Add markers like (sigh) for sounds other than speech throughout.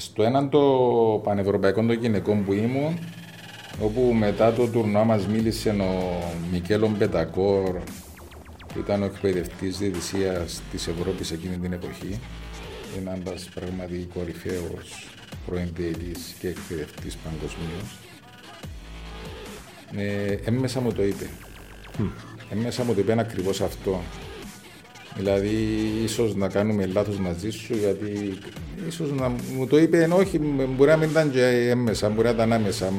Στο έναν το πανευρωπαϊκό των γυναικών που ήμουν, όπου μετά το τουρνουά μας μίλησε ο Μικέλο Μπετακόρ, που ήταν ο εκπαιδευτής διαιτησίας της Ευρώπης εκείνη την εποχή, ένας πραγματικά κορυφαίος πρώην διαιτής και εκπαιδευτής παγκοσμίως. Ε, έμμεσα μου το είπε. Mm. Έμμεσα μου το είπε ακριβώς αυτό. Δηλαδή, ίσως να κάνουμε λάθος μαζί σου, γιατί ίσως να μου το είπε, όχι, μπορεί να μην ήταν και έμεσα, μπορεί να ήταν άμεσα.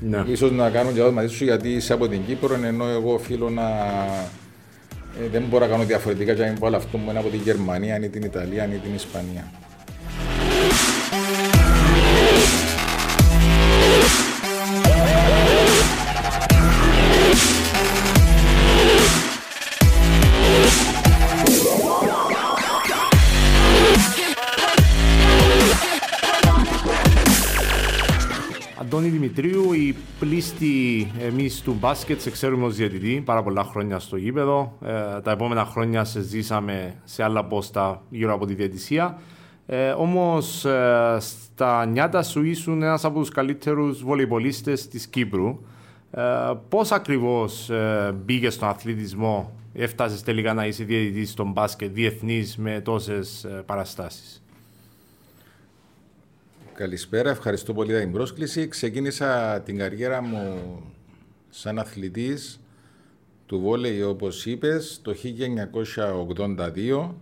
Ναι. Ίσως να κάνουν και λάθος μαζί σου, γιατί είσαι από την Κύπρο, ενώ εγώ οφείλω να. Ε, δεν μπορώ να κάνω διαφορετικά και να μην πω αυτό που είναι από την Γερμανία, ή την Ιταλία, ή την Ισπανία. Δημητρίου, η πλήστη εμείς του μπάσκετ σε ξέρουμε ως διαιτητή πάρα πολλά χρόνια στο γήπεδο. Ε, τα επόμενα χρόνια σε ζήσαμε σε άλλα πόστα γύρω από τη διαιτησία. Ε, Όμως ε, στα νιάτα σου ήσουν ένας από τους καλύτερους βολεϊπολίστε της Κύπρου. Ε, Πώς ακριβώς ε, μπήκες στον αθλητισμό, έφτασες τελικά να είσαι διαιτητής στον μπάσκετ διεθνής με τόσες ε, παραστάσεις; Καλησπέρα, ευχαριστώ πολύ για την πρόσκληση. Ξεκίνησα την καριέρα μου σαν αθλητής του βόλεϊ, όπως είπες, το 1982.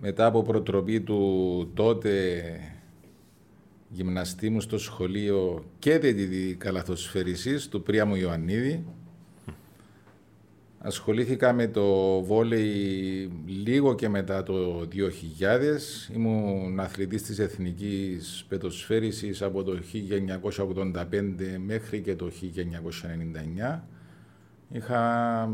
Μετά από προτροπή του τότε γυμναστή μου στο σχολείο και τη καλαθοσφαιρισής του Πρίαμου Ιωαννίδη, Ασχολήθηκα με το βόλεϊ λίγο και μετά το 2000. Ήμουν αθλητής της Εθνικής Πετοσφαίρισης από το 1985 μέχρι και το 1999. Είχα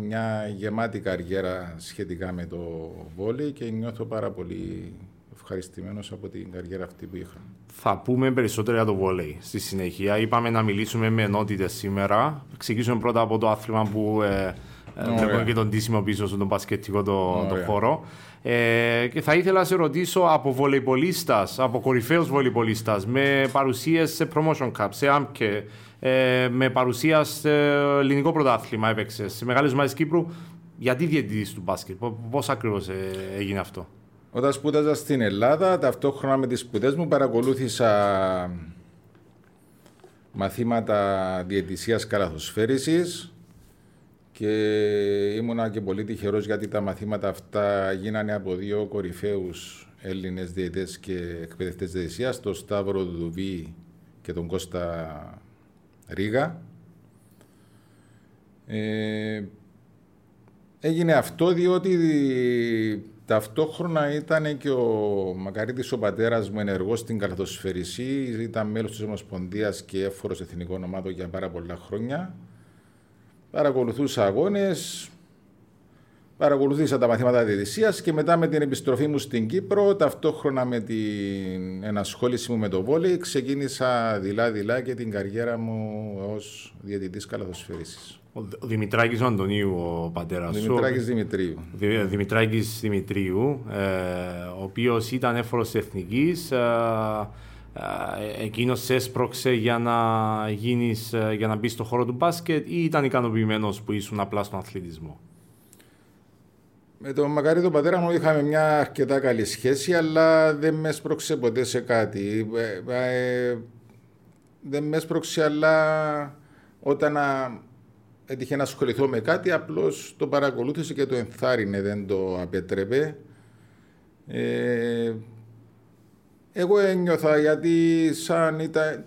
μια γεμάτη καριέρα σχετικά με το βόλεϊ και νιώθω πάρα πολύ ευχαριστημένος από την καριέρα αυτή που είχα. Θα πούμε περισσότερο για το βόλεϊ στη συνέχεια. Είπαμε να μιλήσουμε με ενότητες σήμερα. Ξεκινήσουμε πρώτα από το άθλημα που ε, Βλέπω και τον τίσιμο πίσω στον πασκετικό το, το χώρο. Ε, και θα ήθελα να σε ρωτήσω από βολεϊπολίστα, από κορυφαίους βολεϊπολίστα, με παρουσίες σε promotion cup, σε AMKE, ε, με παρουσία σε ελληνικό πρωτάθλημα έπαιξες, σε μεγάλες ομάδες Κύπρου. Γιατί διαιτητής του μπάσκετ, πώς ακριβώς ε, έγινε αυτό; Όταν σπούδαζα στην Ελλάδα, ταυτόχρονα με τις σπουδές μου παρακολούθησα μαθήματα διαιτησίας καλαθοσφαίρισης και ήμουνα και πολύ τυχερός γιατί τα μαθήματα αυτά γίνανε από δύο κορυφαίους Έλληνες διαιτές και εκπαιδευτές διαιτησίας, τον Σταύρο Δουβί και τον Κώστα Ρίγα. Ε, έγινε αυτό διότι ταυτόχρονα ήταν και ο Μακαρίτης ο πατέρας μου ενεργός στην καλαθοσφαιρισή, ήταν μέλος της Ομοσπονδίας και έφορος εθνικών ομάδων για πάρα πολλά χρόνια παρακολουθούσα αγώνες, παρακολουθήσα τα μαθήματα διαιτησία και μετά με την επιστροφή μου στην Κύπρο, ταυτόχρονα με την ενασχόληση μου με το βόλεϊ, ξεκίνησα δειλά-δειλά και την καριέρα μου ως διαιτητής καλαθοσφαίρισης. Ο Δημητράκης ο Αντωνίου, ο πατέρας σου. Δημητράκης Δημητρίου. Δημητράκης Δημητρίου, ε, ο οποίος ήταν έφορος εθνικής, ε, εκείνος σε έσπρωξε για να, γίνεις, ε, για να μπεις στο χώρο του μπάσκετ ή ήταν ικανοποιημένος που ήσουν απλά στον αθλητισμό; Με τον μακάρι τον πατέρα μου είχαμε μια αρκετά καλή σχέση, αλλά δεν με έσπρωξε ποτέ σε κάτι. Ε, ε, δεν με έσπρωξε, αλλά όταν έτυχε να ασχοληθώ με κάτι, απλώς το παρακολούθησε και το ενθάρρυνε, δεν το απέτρεπε. Εγώ ένιωθα γιατί σαν ήταν...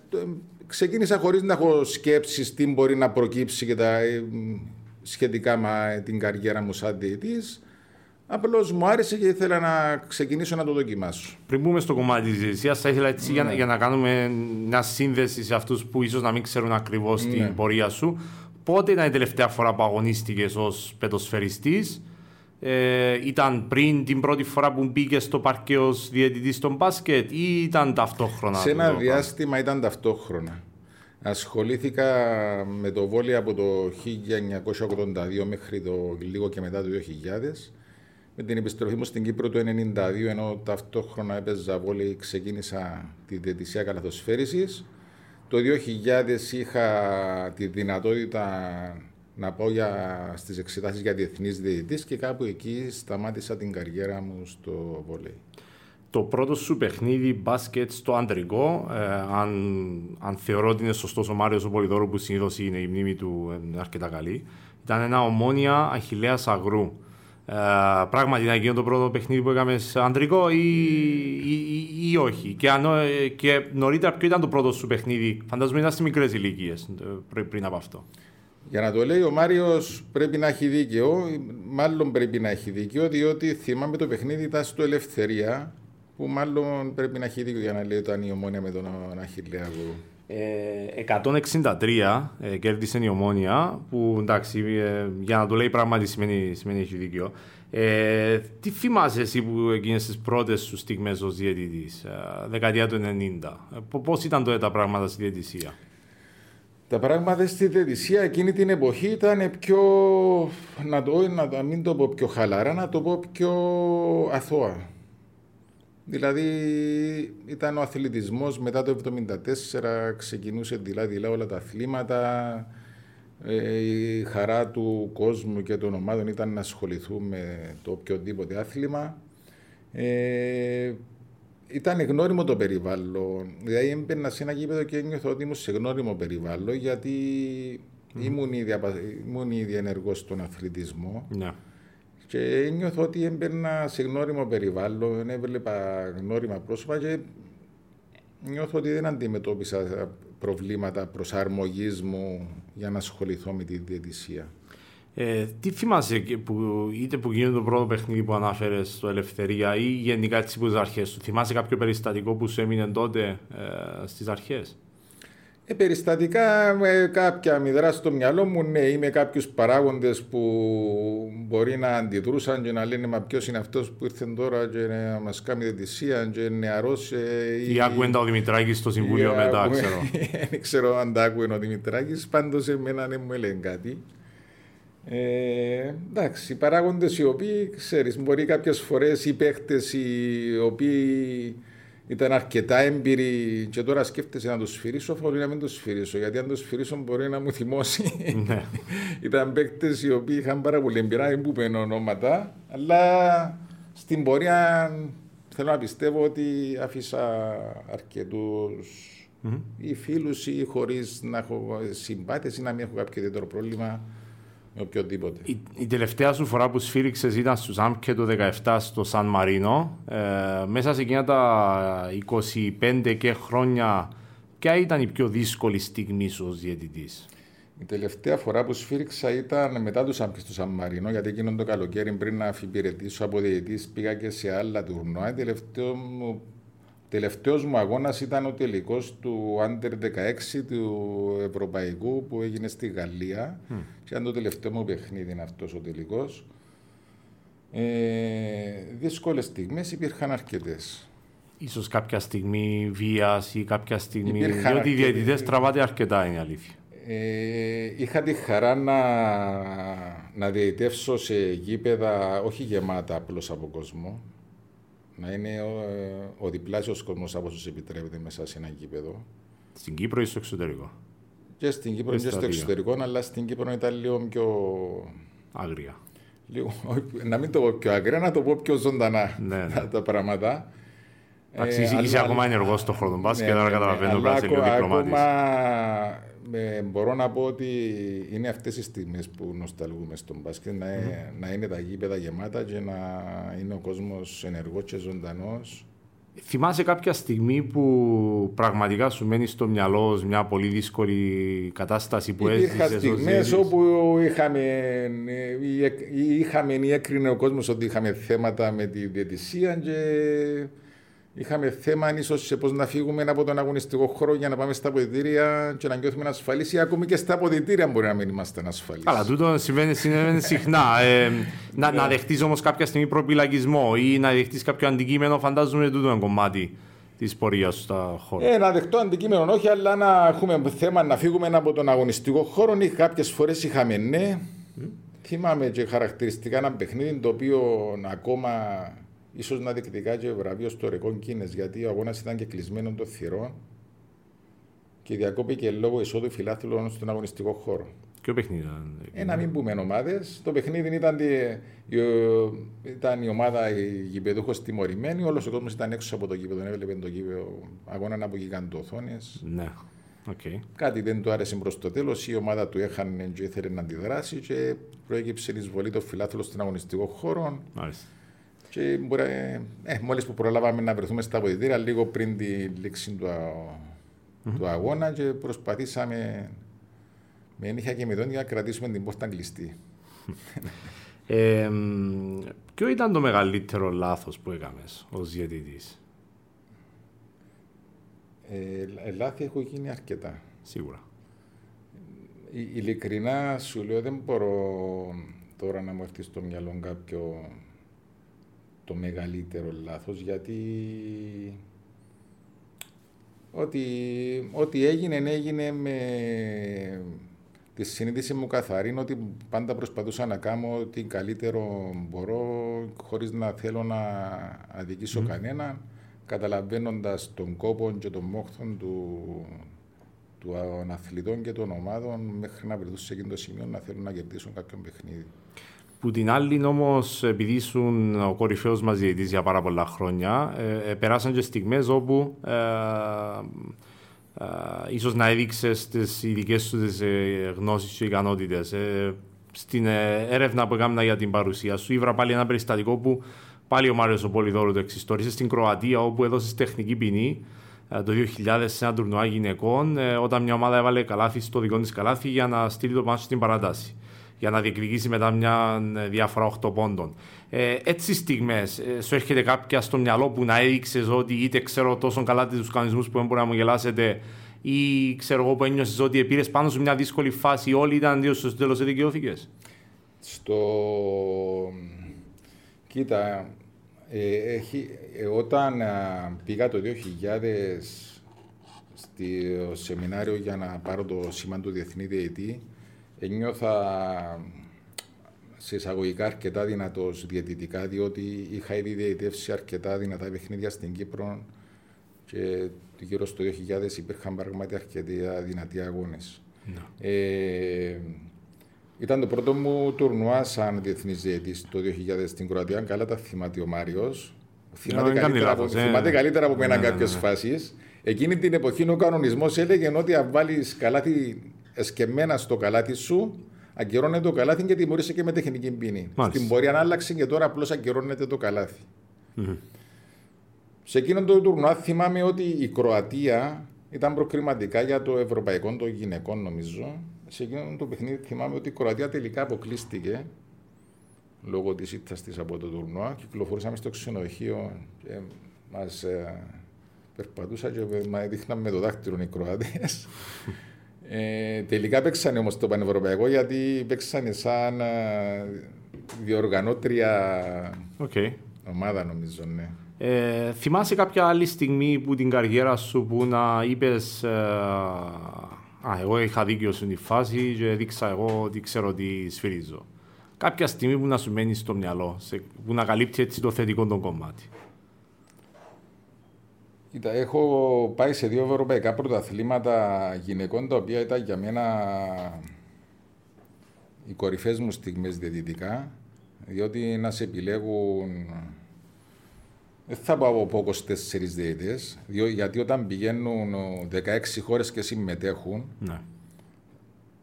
Ξεκίνησα χωρίς να έχω σκέψεις τι μπορεί να προκύψει και τα, ε, σχετικά με την καριέρα μου σαν διετής. Απλώς μου άρεσε και ήθελα να ξεκινήσω να το δοκιμάσω. Πριν μπούμε στο κομμάτι της διαιτησίας, θα ήθελα έτσι για, για, να κάνουμε μια σύνδεση σε αυτούς που ίσως να μην ξέρουν ακριβώς ναι. την πορεία σου. Πότε ήταν η τελευταία φορά που αγωνίστηκες ως πετοσφαιριστής; Ε, ήταν πριν την πρώτη φορά που μπήκε στο παρκέ ως διαιτητής στον μπάσκετ ή ήταν ταυτόχρονα. Σε ένα διάστημα ήταν ταυτόχρονα. Ασχολήθηκα με το βόλιο από το 1982 μέχρι το λίγο και μετά το 2000. με την επιστροφή μου στην Κύπρο το 1992, ενώ ταυτόχρονα έπαιζα βόλεϊ, ξεκίνησα τη διαιτησία καλαθοσφαίρισης. Το 2000 είχα τη δυνατότητα να πάω για, στις εξετάσεις για διεθνής διαιτητής και κάπου εκεί σταμάτησα την καριέρα μου στο βόλεϊ. Το πρώτο σου παιχνίδι μπάσκετ στο αντρικό, ε, αν, αν θεωρώ ότι είναι σωστός ο Μάριος ο Πολυδόρου που συνήθως είναι η μνήμη του ε, αρκετά καλή, ήταν ένα ομόνια Αχιλέας Αγρού. Ε, πράγματι ήταν εκείνο το πρώτο παιχνίδι που έκαμε σε αντρικό ή, ή, ή, όχι; Και, αν, ε, και νωρίτερα ποιο ήταν το πρώτο σου παιχνίδι, φαντάζομαι ήταν στις μικρές ηλικίες πριν, πριν από αυτό. Για να το λέει ο Μάριος πρέπει να έχει δίκαιο, μάλλον πρέπει να έχει δίκαιο, διότι θυμάμαι το παιχνίδι ήταν στο Ελευθερία, που μάλλον πρέπει να έχει δίκαιο για να λέει ήταν η ομόνια με τον Αχιλέα. Ε, 163 ε, κέρδισε η ομόνια, που εντάξει, ε, για να το λέει πράγματι σημαίνει, σημαίνει έχει δίκαιο. Ε, τι θυμάσαι εσύ που εκείνες τις πρώτες σου στιγμές ως διαιτητής, ε, δεκαετία του 90. Ε, πώς ήταν τότε τα πράγματα στη διαιτησία; Τα πράγματα στη διαιτησία εκείνη την εποχή ήταν πιο, να το να μην το πω πιο χαλαρά, να το πω πιο αθώα. Δηλαδή ήταν ο αθλητισμός μετά το 1974, ξεκινούσε δειλά-δειλά όλα τα αθλήματα, ε, η χαρά του κόσμου και των ομάδων ήταν να ασχοληθούμε με το οποιοδήποτε άθλημα. Ε, ήταν γνώριμο το περιβάλλον. Δηλαδή έμπαινα σε ένα γήπεδο και ένιωθα ότι ήμουν σε γνώριμο περιβάλλον γιατί mm. ήμουν, ήδη, ήμουν ήδη ενεργός στον αθλητισμό. Yeah. Και νιώθω ότι έμπαινα σε γνώριμο περιβάλλον, έβλεπα γνώριμα πρόσωπα και νιώθω ότι δεν αντιμετώπισα προβλήματα προσαρμογής μου για να ασχοληθώ με τη διαιτησία. Ε, τι θυμάσαι που, είτε που γίνεται το πρώτο παιχνίδι που ανάφερε στο Ελευθερία ή γενικά τι αρχές του. Θυμάσαι κάποιο περιστατικό που σου έμεινε τότε ε, στις αρχές; Ε, περιστατικά με κάποια μηδρά στο μυαλό μου, ναι, είμαι κάποιους παράγοντες που μπορεί να αντιδρούσαν και να λένε Μα ποιος είναι αυτός που ήρθε τώρα και να μας κάνει διαιτησία, και νεαρός. Ε, ή άκουε ο Δημητράκης στο Συμβούλιο μετά, ξέρω. (laughs) Δεν ξέρω αν τα άκουε ο Δημητράκης, πάντως εμένα δεν μου έλεγε κάτι. Ε, εντάξει, οι παράγοντες οι οποίοι ξέρεις, μπορεί κάποιες φορές οι παίχτες οι οποίοι ήταν αρκετά έμπειροι και τώρα σκέφτεσαι να το σφυρίσω, μπορεί να μην το σφυρίσω. Γιατί αν το σφυρίσω μπορεί να μου θυμώσει. Ναι. (laughs) ήταν παίκτε οι οποίοι είχαν πάρα πολύ εμπειρά, δεν που ονόματα, αλλά στην πορεία θέλω να πιστεύω ότι άφησα αρκετούς mm-hmm. ή φίλους ή χωρίς να έχω συμπάθεια ή να μην έχω κάποιο ιδιαίτερο πρόβλημα οποιοδήποτε. Η, η, τελευταία σου φορά που σφύριξες ήταν στους ΑΜΚ το 17 στο Σαν Μαρίνο. Ε, μέσα σε εκείνα τα 25 και χρόνια, ποια ήταν η πιο δύσκολη στιγμή σου ως διαιτητής; Η τελευταία φορά που σφύριξα ήταν μετά τους ΑΜΚ στο Σαν Μαρίνο, γιατί εκείνον το καλοκαίρι πριν να αφιπηρετήσω από διαιτητής πήγα και σε άλλα τουρνουά. τελευταίο μου Τελευταίος μου αγώνας ήταν ο τελικός του Under 16 του Ευρωπαϊκού που έγινε στη Γαλλία. Mm. Και ήταν το τελευταίο μου παιχνίδι αυτός ο τελικός. Ε, Δύσκολες στιγμές υπήρχαν αρκετές. Ίσως κάποια στιγμή βίας ή κάποια στιγμή. Υπήρχαν διότι οι διαιτητές τραβάται αρκετά, είναι η αλήθεια. Ε, είχα τη χαρά να, να διαιτεύσω σε γήπεδα όχι γεμάτα απλώς από κόσμο να είναι ο, ο διπλάσιος κόσμος από όσους επιτρέπεται μέσα σε ένα γήπεδο. Στην Κύπρο ή στο εξωτερικό; Και στην Κύπρο και στο εξωτερικό, αλλά στην Κύπρο ήταν λίγο πιο. Άγρια. Λίγο, να μην το πω πιο άγρια, να το πω πιο ζωντανά ναι, ναι. τα πράγματα. Εντάξει, ε, είσαι ακόμα ενεργός στον χρόνο μπάσκετ, ναι, άρα καταλαβαίνω ότι είσαι λίγο διπλωμάτης. Ακόμα ε, μπορώ να πω ότι είναι αυτές οι στιγμές που νοσταλγούμε στον μπάσκετ, να, mm. να είναι τα γήπεδα γεμάτα και να είναι ο κόσμος ενεργός και ζωντανός. Θυμάσαι κάποια στιγμή που πραγματικά σου μένει στο μυαλό μια πολύ δύσκολη κατάσταση που έζησες Υπήρχαν στιγμές όπου είχαμε, είχαμε ή έκρινε ο κόσμος ότι είχαμε θέματα με τη διαιτησία και Είχαμε θέμα ίσω σε πώς να φύγουμε από τον αγωνιστικό χώρο για να πάμε στα αποδητήρια και να νιώθουμε ασφαλείς ή ακόμη και στα αποδητήρια μπορεί να μην είμαστε ασφαλείς. Αλλά τούτο συμβαίνει, συμβαίνει συχνά. Ε, να να δεχτείς όμως κάποια στιγμή προπυλαγισμό ή να δεχτείς κάποιο αντικείμενο, φαντάζομαι τούτο είναι κομμάτι της πορείας σου στα χώρα. Ε, να δεχτώ αντικείμενο όχι, αλλά να έχουμε θέμα να φύγουμε από τον αγωνιστικό χώρο ή κάποιες φορές είχαμε ναι. θυμάμαι και χαρακτηριστικά ένα παιχνίδι το οποίο ακόμα ίσως να διεκδικά και βραβείος στο ρεκόν Κίνες γιατί ο αγώνας ήταν και κλεισμένο των θυρών και διακόπηκε λόγω εισόδου φιλάθλων στον αγωνιστικό χώρο. Ποιο παιχνίδι ήταν. Ε, να μην πούμε ομάδες. Το παιχνίδι ήταν, τη, η, ήταν η ομάδα η γηπεδούχος τιμωρημένη. Όλος ο κόσμος ήταν έξω από το γήπεδο. Έβλεπε το γήπεδο αγώνα από γιγαντοθόνε. Ναι. Okay. Κάτι δεν του άρεσε προς το τέλος. Η ομάδα του έχανε και ήθελε να αντιδράσει και προέκυψε η εισβολή των φιλάθλων στον αγωνιστικό χώρο. Μάλιστα. Και μπορεί, ε, μόλις που προλάβαμε να βρεθούμε στα αποδητήρια λίγο πριν τη λήξη του, mm-hmm. του αγώνα και προσπαθήσαμε με νύχια και με δόντια να κρατήσουμε την πόρτα κλειστή. (laughs) Ε, ποιο ήταν το μεγαλύτερο λάθος που έκαμες ως διαιτητής; Ε, λάθη έχω γίνει αρκετά. Σίγουρα. Ε, ειλικρινά σου λέω δεν μπορώ τώρα να μου έρθει στο μυαλό κάποιο το μεγαλύτερο λάθος γιατί ότι, ότι έγινε έγινε με τη συνείδηση μου καθαρή είναι ότι πάντα προσπαθούσα να κάνω ό,τι καλύτερο μπορώ χωρίς να θέλω να αδικήσω mm. κανέναν καταλαβαίνοντας τον κόπο και τον μόχθο του, των αθλητών και των ομάδων μέχρι να βρεθούν σε εκείνο το σημείο να θέλουν να κερδίσουν κάποιο παιχνίδι. Που την άλλη όμως, επειδή ήσουν ο κορυφαίος μας διαιτητής για πάρα πολλά χρόνια, ε, ε, περάσαν και στιγμές όπου ε, ε, ίσως να έδειξες τις ειδικές σου τις, ε, γνώσεις και ικανότητες. Ε, στην ε, έρευνα που έκανα για την παρουσία σου, ήβρα πάλι ένα περιστατικό που πάλι ο Μάριος ο Πολυδόρου το εξιστόρισε στην Κροατία, όπου έδωσες τεχνική ποινή ε, το 2000 σε ένα τουρνουά γυναικών, ε, όταν μια ομάδα έβαλε καλάθι στο δικό της καλάθι για να στείλει το μάτι στην παράταση για να διεκδικήσει μετά μια ε, διάφορα 8 πόντων. Ε, έτσι στιγμές, ε, σου έρχεται κάποια στο μυαλό που να έδειξες ότι είτε ξέρω τόσο καλά τους κανονισμούς που δεν μπορεί να μου γελάσετε, ή ξέρω εγώ που ένιωσες ότι πήρε πάνω σε μια δύσκολη φάση, όλοι ήταν αντίο στο τέλος σε δικαιώθηκες; Στο. Κοίτα, ε, έχει, ε, όταν α, πήγα το 2000 στο σεμινάριο για να πάρω το σήμα του Διεθνή Διετή, νιώθα σε εισαγωγικά αρκετά δυνατός διαιτητικά, διότι είχα ήδη διαιτεύσει αρκετά δυνατά παιχνίδια στην Κύπρο και γύρω στο 2000 υπήρχαν πραγματικά αρκετοί δυνατοί αγώνες. Ναι. Ε, ήταν το πρώτο μου τουρνουά σαν διεθνής διαιτή το 2000 στην Κροατία. Καλά τα θυμάται ο Μάριος. Θυμάται, καλύτερα, από, θυμάται καλύτερα από μένα ναι, κάποιες ναι, ναι. φάσεις. Εκείνη την εποχή ο κανονισμός έλεγε ότι αν βάλεις καλάθι εσκεμμένα στο καλάθι σου, αγκυρώνεται το καλάθι και τιμωρείσαι και με τεχνική ποινή. Στην πορεία άλλαξε και τώρα απλώς αγκυρώνεται το καλαθι Σε εκείνον το τουρνουά θυμάμαι ότι η Κροατία ήταν προκριματικά για το ευρωπαϊκό των γυναικών, νομίζω. Σε εκείνον το παιχνίδι θυμάμαι ότι η Κροατία τελικά αποκλείστηκε λόγω της ήττα τη από το τουρνουά. Κυκλοφορούσαμε στο ξενοδοχείο και μας ε, περπατούσα και μα δείχναμε με το δάχτυλο οι Κροάτες. (laughs) Ε, τελικά παίξανε όμως το Πανευρωπαϊκό γιατί παίξανε σαν ε, διοργανώτρια okay. ομάδα νομίζω, ναι. Ε, θυμάσαι κάποια άλλη στιγμή που την καριέρα σου που να είπες. Ε, Α, εγώ είχα δίκιο στην φάση και δείξα εγώ ότι ξέρω τι σφυρίζω. Κάποια στιγμή που να σου μένει στο μυαλό, σε, που να καλύπτει έτσι το θετικό τον κομμάτι. Κοίτα, έχω πάει σε δύο ευρωπαϊκά πρωταθλήματα γυναικών τα οποία ήταν για μένα οι κορυφές μου στιγμές διαιτητικά διότι να σε επιλέγουν δεν θα πω από 24 διαιτητές γιατί όταν πηγαίνουν 16 χώρες και συμμετέχουν ναι.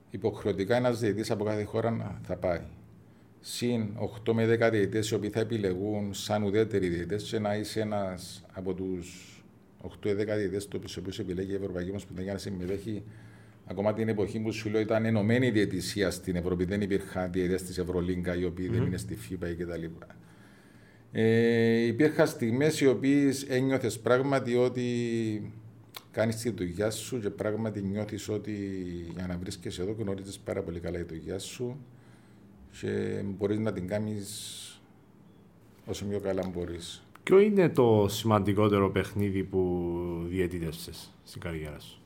υποχρεωτικά ένας διαιτητής από κάθε χώρα θα πάει συν 8 με 10 διαιτητές οι οποίοι θα επιλεγούν σαν ουδέτεροι διαιτητές και να είσαι ένας από τους 8-10 διαιτητές το οποίο επιλέγει η Ευρωπαϊκή Ομοσπονδία για να συμμετέχει ακόμα την εποχή που σου λέω ήταν ενωμένη η διαιτησία στην Ευρώπη. Δεν υπήρχαν διαιτητές της Ευρωλίγκα οι οποίοι mm-hmm. δεν είναι στη ΦΥΠΑ κτλ. Ε, υπήρχαν στιγμές οι οποίες ένιωθες πράγματι ότι κάνεις τη δουλειά σου και πράγματι νιώθεις ότι για να βρίσκεσαι εδώ γνωρίζεις πάρα πολύ καλά τη δουλειά σου και μπορείς να την κάνεις όσο πιο καλά μπορείς. Ποιο είναι το σημαντικότερο παιχνίδι που διαιτήτευσες στην καριέρα σου;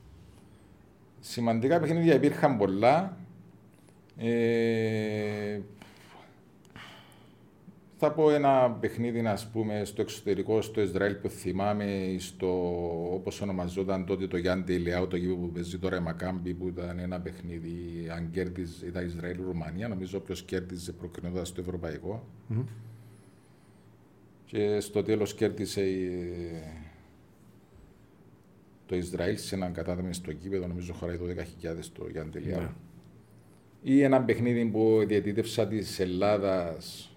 Σημαντικά παιχνίδια υπήρχαν πολλά. Ε, θα πω ένα παιχνίδι, να πούμε, στο εξωτερικό, στο Ισραήλ που θυμάμαι, στο, όπως ονομαζόταν τότε το Γιάννη Τελειάου, το γήπεδο που παίζει τώρα η Μακάμπη, που ήταν ένα παιχνίδι, αν κέρδιζε, ήταν Ισραήλ-Ρουμανία, νομίζω όποιος κέρδιζε προκρινόταν στο ευρωπαϊκό. Mm-hmm. Και στο τέλος κέρδισε το Ισραήλ σε έναν κατάδεμο στο κήπεδο, νομίζω χωράει το 10.000 το Γιάννη Τελειάου. Mm-hmm. Ή ένα παιχνίδι που διαιτήτευσα της Ελλάδας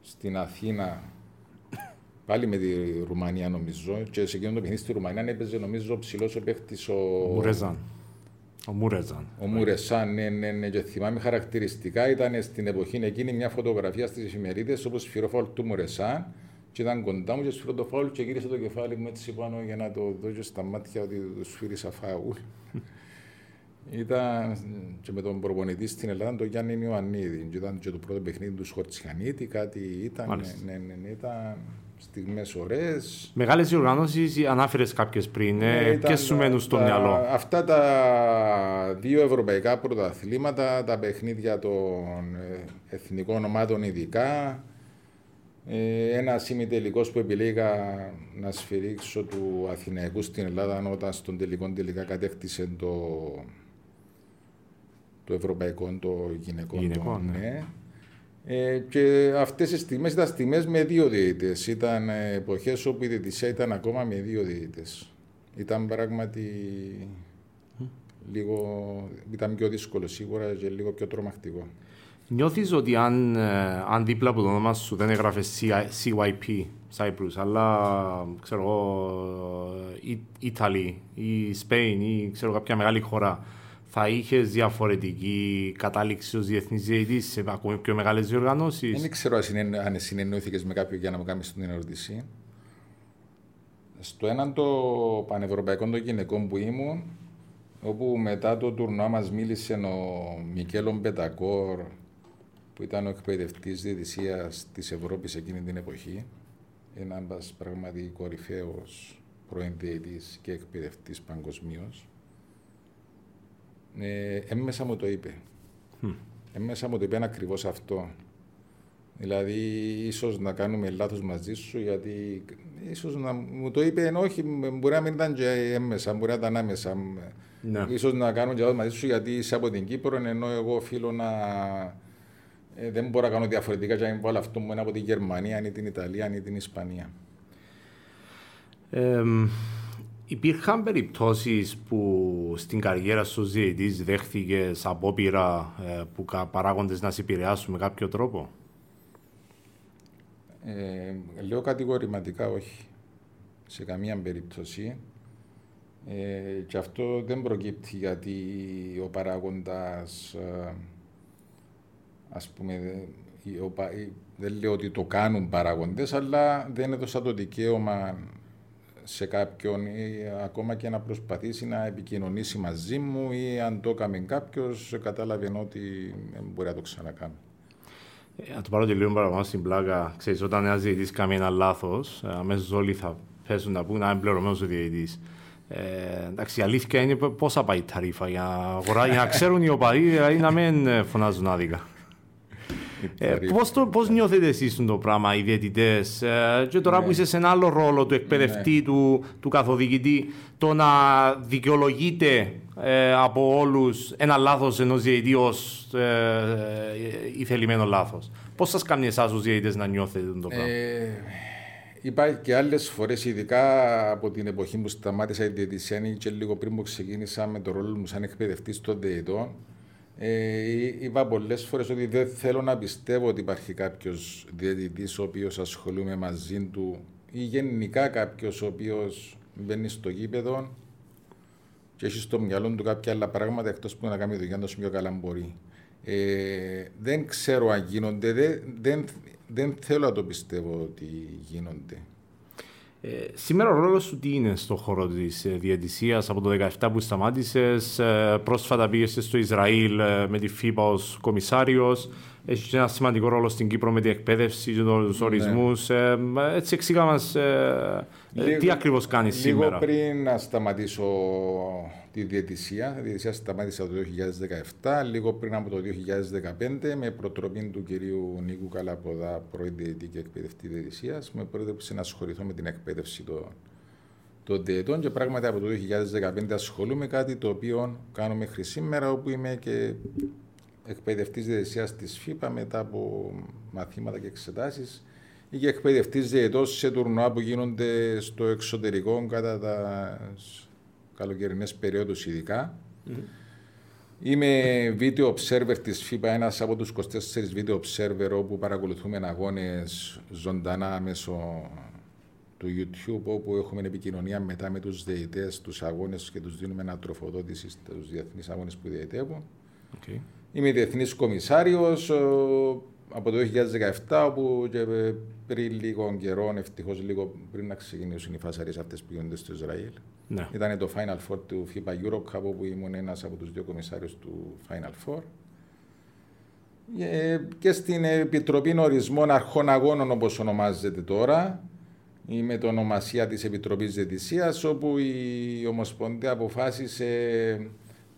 στην Αθήνα πάλι με τη Ρουμανία νομίζω και σε εκείνο το παιχνίδι στη Ρουμανία έπαιζε νομίζω ψηλός ο παίχτης ο... Μουρεζάν. Ο Μουρεζάν. Ο Μουρεζάν, ναι, ναι, ναι, και θυμάμαι χαρακτηριστικά ήταν στην εποχή εκείνη μια φωτογραφία στις εφημερίδες όπως φάουλ του Μουρεζάν και ήταν κοντά μου και σφυρώ το φάουλ και γύρισε το κεφάλι μου έτσι πάνω για να το δω στα μάτια ότι το σφύρισα φάουλ. (laughs) Ήταν και με τον προπονητή στην Ελλάδα τον Γιάννη Ιωαννίδη. Και ήταν και το πρώτο παιχνίδι του Σχορτσιανίτη, κάτι ήταν. Ναι, ναι, ναι, ήταν στιγμές ωραίες. Μεγάλες διοργανώσεις, ανάφερες κάποιες πριν. Ναι, ε, Ποιε σου μένουν στο μυαλό. Αυτά τα δύο ευρωπαϊκά πρωταθλήματα, τα παιχνίδια των ε, εθνικών ομάδων ειδικά. Ε, ένας ημιτελικό που επιλέγα να σφυρίξω του Αθηναϊκού στην Ελλάδα όταν στον τελικό τελικά κατέκτησε το το ευρωπαϊκό των γυναικών. γυναικών ναι. ναι. Ε, και αυτές οι στιγμές ήταν στιγμές με δύο διαιτητές. Ήταν εποχές όπου η διαιτησία ήταν ακόμα με δύο διαιτητές. Ήταν πράγματι λίγο, ήταν πιο δύσκολο σίγουρα και λίγο πιο τρομακτικό. Νιώθεις ότι αν, ε, αν δίπλα από το όνομα σου δεν έγραφε CYP, Cyprus, αλλά ξέρω εγώ, Italy ή Spain ή ξέρω κάποια μεγάλη χώρα, θα είχες διαφορετική κατάληξη ως διεθνής διαιτητής σε ακόμη πιο μεγάλες διοργανώσεις; Δεν ξέρω αν συνεννοήθηκε με κάποιον για να μου κάνεις την ερώτηση. Στο έναν το πανευρωπαϊκό των γυναικών που ήμουν, όπου μετά το τουρνουά μας μίλησε ο Μικέλο Μπετακόρ, που ήταν ο εκπαιδευτής διαιτησίας της Ευρώπης εκείνη την εποχή. Ένα πραγματικά κορυφαίος πρώην και εκπαιδευτής παγκοσμίως ε, έμμεσα μου το είπε. Mm. Έμμεσα μου το είπε ακριβώς αυτό. Δηλαδή, ίσως να κάνουμε λάθος μαζί σου, γιατί ίσως να μου το είπε, όχι, μπορεί να μην ήταν και έμμεσα, μπορεί να ήταν άμεσα. Ναι. Ίσως να κάνουμε λάθος μαζί σου, γιατί είσαι από την Κύπρο, ενώ εγώ οφείλω να. Ε, δεν μπορώ να κάνω διαφορετικά και να βάλω αυτό μου είναι από την Γερμανία, ή την Ιταλία, ή την Ισπανία. Ε, Υπήρχαν περιπτώσεις που στην καριέρα σου διαιτητής δέχθηκε απόπειρα ε, που παράγοντες να σε επηρεάσουν με κάποιο τρόπο; Ε, λέω κατηγορηματικά όχι. Σε καμία περίπτωση. Ε, και αυτό δεν προκύπτει γιατί ο παράγοντας ε, ας πούμε δεν λέω ότι το κάνουν παράγοντες αλλά δεν έδωσα το δικαίωμα σε κάποιον ή ακόμα και να προσπαθήσει να επικοινωνήσει μαζί μου ή αν το έκαμε κάποιος, κατάλαβε ότι μπορεί να το ξανακάνει. Ε, να το πάρω και λίγο παραπάνω στην πλάκα. Ξέρεις, όταν ένας διαιτητής κάνει ένα λάθος, ε, αμέσως όλοι θα πέσουν να πούν να είναι πληρωμένος ο διαιτητής. Ε, εντάξει, η αλήθεια είναι πόσα πάει η ταρίφα για, αγορά, για να ξέρουν οι οπαδοί ή δηλαδή να μην ε, φωνάζουν άδικα. Ε, πώς, το, πώς νιώθετε εσείς το πράγμα, οι διαιτητές, ε, και τώρα ναι. που είσαι σε ένα άλλο ρόλο του εκπαιδευτή, ναι. του, του καθοδηγητή, το να δικαιολογείται ε, από όλους ένα λάθος ενός διαιτητή ως ε, ε, ηθελημένο λάθος. Πώς σας κάνει εσάς τους διαιτητές να νιώθετε το πράγμα; Ε, Υπάρχει και άλλες φορές, ειδικά από την εποχή που σταμάτησα η διαιτησία και λίγο πριν που ξεκίνησα με το ρόλο μου σαν εκπαιδευτή των διαιτητών, ε, είπα πολλές φορές ότι δεν θέλω να πιστεύω ότι υπάρχει κάποιος διαιτητής ο οποίος ασχολούμαι μαζί του ή γενικά κάποιος ο οποίος μπαίνει στο γήπεδο και έχει στο μυαλό του κάποια άλλα πράγματα εκτός που να κάνει δουλειά τόσο πιο καλά μπορεί. Ε, δεν ξέρω αν γίνονται, δεν, δεν, δεν θέλω να το πιστεύω ότι γίνονται. Ε, σήμερα ο ρόλος σου τι είναι στον χώρο της ε, διαιτησίας από το 2017 που σταμάτησες. Ε, πρόσφατα πήγες στο Ισραήλ ε, με τη FIBA ω κομισάριος. Έχει και ένα σημαντικό ρόλο στην Κύπρο με την εκπαίδευση και τους ορισμούς. Ε, έτσι εξήγα μας ε, τι ακριβώς κάνει σήμερα. Λίγο πριν να σταματήσω τη διαιτησία, η διαιτησία σταμάτησα το 2017, λίγο πριν από το 2015, με προτροπή του κυρίου Νίκου Καλαποδά, πρώην διαιτητή και εκπαιδευτή διαιτησίας, με πρότρεψε να ασχοληθώ με την εκπαίδευση των, των διαιτών και πράγματι από το 2015 ασχολούμαι κάτι το οποίο κάνω μέχρι σήμερα, όπου είμαι και εκπαιδευτής διαιτησίας της ΦΥΠΑ μετά από μαθήματα και εξετάσεις ή και εκπαιδευτής διαιτός σε τουρνουά που γίνονται στο εξωτερικό κατά τα καλοκαιρινές περιόδους ειδικά. Mm. Είμαι video observer της ΦΥΠΑ, ένας από τους 24 video observer όπου παρακολουθούμε αγώνες ζωντανά μέσω του YouTube όπου έχουμε επικοινωνία μετά με τους διαιτές, τους αγώνες και τους δίνουμε ανατροφοδότηση στους διεθνείς αγώνες που διαιτεύουν. Okay. Είμαι διεθνής κομισάριος από το 2017, όπου και πριν λίγο καιρό, ευτυχώς λίγο πριν να ξεκινήσουν οι φασαρίες αυτές που γίνονται στο Ισραήλ. Ναι. Ήταν το Final Four του FIBA Europe, όπου ήμουν ένας από τους δύο κομισάριους του Final Four. Και στην Επιτροπή Ορισμών Αρχών Αγώνων, όπως ονομάζεται τώρα, ή με το ονομασία της Επιτροπής Διετησίας, όπου η Ομοσπονδία αποφάσισε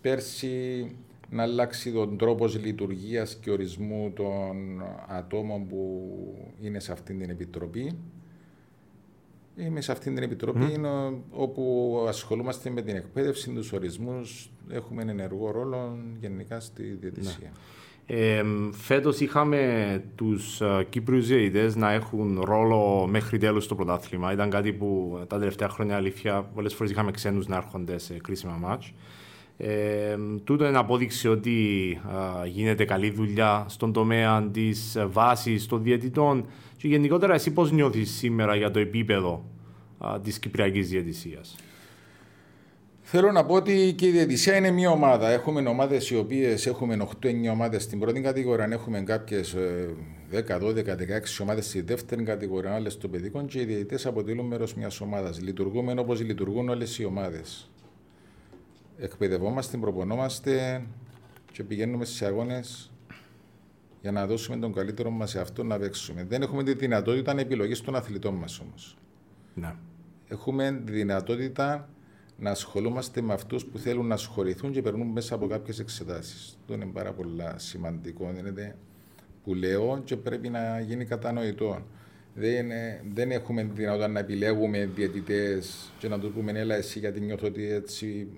πέρσι να αλλάξει τον τρόπο λειτουργίας και ορισμού των ατόμων που είναι σε αυτήν την επιτροπή. Είμαι σε αυτήν την επιτροπή όπου ασχολούμαστε με την εκπαίδευση, τους ορισμούς, έχουμε ενεργό ρόλο γενικά στη διατησία. Ναι. Ε, Φέτος είχαμε τους uh, Κύπριους διαιτητές να έχουν ρόλο μέχρι τέλου στο πρωτάθλημα. Ήταν κάτι που τα τελευταία χρόνια αλήθεια πολλές φορές είχαμε ξένους να έρχονται σε κρίσιμα μάτς. Ε, τούτο είναι απόδειξη ότι γίνεται καλή δουλειά στον τομέα της βάσης των διαιτητών και γενικότερα εσύ πώς νιώθεις σήμερα για το επίπεδο τη της Κυπριακής Διαιτησίας; Θέλω να πω ότι και η διαιτησία είναι μια ομάδα. Έχουμε ομάδες οι οποίες έχουμε 8-9 ομάδες στην πρώτη κατηγορία, έχουμε κάποιες 10, 12, 16 ομάδες στη δεύτερη κατηγορία, άλλες στο παιδικό και οι διαιτητές αποτελούν μέρος μιας ομάδας. Λειτουργούμε όπως λειτουργούν όλες οι ομάδες εκπαιδευόμαστε, προπονόμαστε και πηγαίνουμε σε αγώνες για να δώσουμε τον καλύτερο μας σε αυτό να παίξουμε. Δεν έχουμε τη δυνατότητα επιλογής των αθλητών μας όμως. Ναι. Έχουμε τη δυνατότητα να ασχολούμαστε με αυτούς που θέλουν να ασχοληθούν και περνούν μέσα από κάποιες εξετάσεις. Αυτό είναι πάρα πολύ σημαντικό. Είναι που λέω και πρέπει να γίνει κατανοητό. Δεν, δεν έχουμε τη δυνατότητα να επιλέγουμε διαιτητές και να τους πούμε, Έλα, εσύ γιατί νιώθω ότι έτσι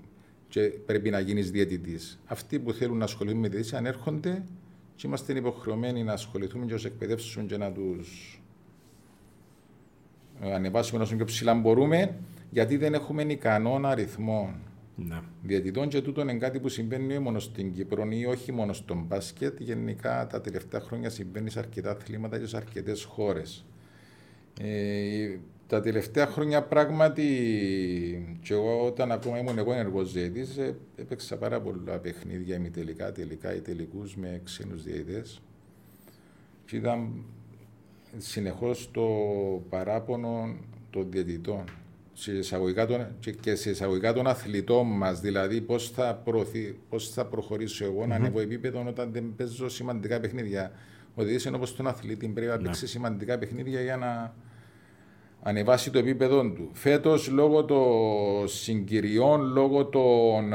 και πρέπει να γίνεις διαιτητής. Αυτοί που θέλουν να ασχοληθούν με διαιτησία ανέρχονται και είμαστε υποχρεωμένοι να ασχοληθούμε και να εκπαιδεύσουμε και να τους ε, ανεβάσουμε όσο πιο ψηλά μπορούμε, γιατί δεν έχουμε ικανόν αριθμό ναι. διαιτητών και τούτο είναι κάτι που συμβαίνει όχι μόνο στην Κύπρο ή όχι μόνο στον μπάσκετ. Γενικά τα τελευταία χρόνια συμβαίνει σε αρκετά αθλήματα και σε αρκετές χώρες. Ε, τα τελευταία χρόνια πράγματι και εγώ όταν ακόμα ήμουν εγώ ενεργός ζήτης ε, έπαιξα πάρα πολλά παιχνίδια ημιτελικά, τελικά ή τελικούς με ξένους διαιτητές και ήταν συνεχώς το παράπονο των διαιτητών σε εισαγωγικά των, και σε εισαγωγικά των αθλητών μας, δηλαδή πώς θα, πώς θα προχωρήσω εγώ mm-hmm. να ανέβω επίπεδο όταν δεν παίζω σημαντικά παιχνίδια. Ο διαιτητή είναι όπω τον αθλητή, πρέπει να παίξεις ναι. σημαντικά παιχνίδια για να ανεβάσει το επίπεδο του. Φέτος, λόγω των συγκυριών, λόγω των.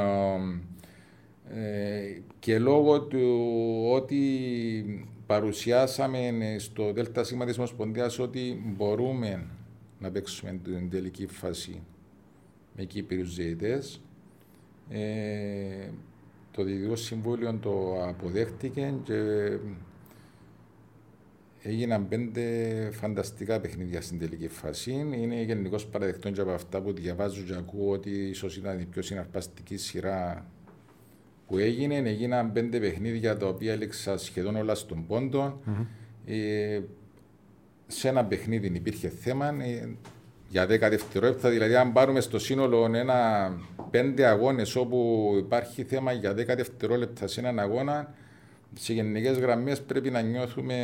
Ε, και λόγω του ότι παρουσιάσαμε στο ΔΣ της Ομοσπονδίας ότι μπορούμε να παίξουμε την τελική φάση με Κύπριους ζητητές. Ε, το Διοικητικό Συμβούλιο το αποδέχτηκε και Έγιναν πέντε φανταστικά παιχνίδια στην τελική φάση. Είναι γενικώ παραδεκτός και από αυτά που διαβάζω και ακούω ότι ίσως ήταν η πιο συναρπαστική σειρά που έγινε. Έγιναν πέντε παιχνίδια τα οποία έλεξα σχεδόν όλα στον πόντο. Mm-hmm. Ε, σε ένα παιχνίδι υπήρχε θέμα ε, για 10 δευτερόλεπτα. Δηλαδή, αν πάρουμε στο σύνολο ένα πέντε αγώνες όπου υπάρχει θέμα για 10 δευτερόλεπτα σε έναν αγώνα, σε γενικές γραμμές πρέπει να νιώθουμε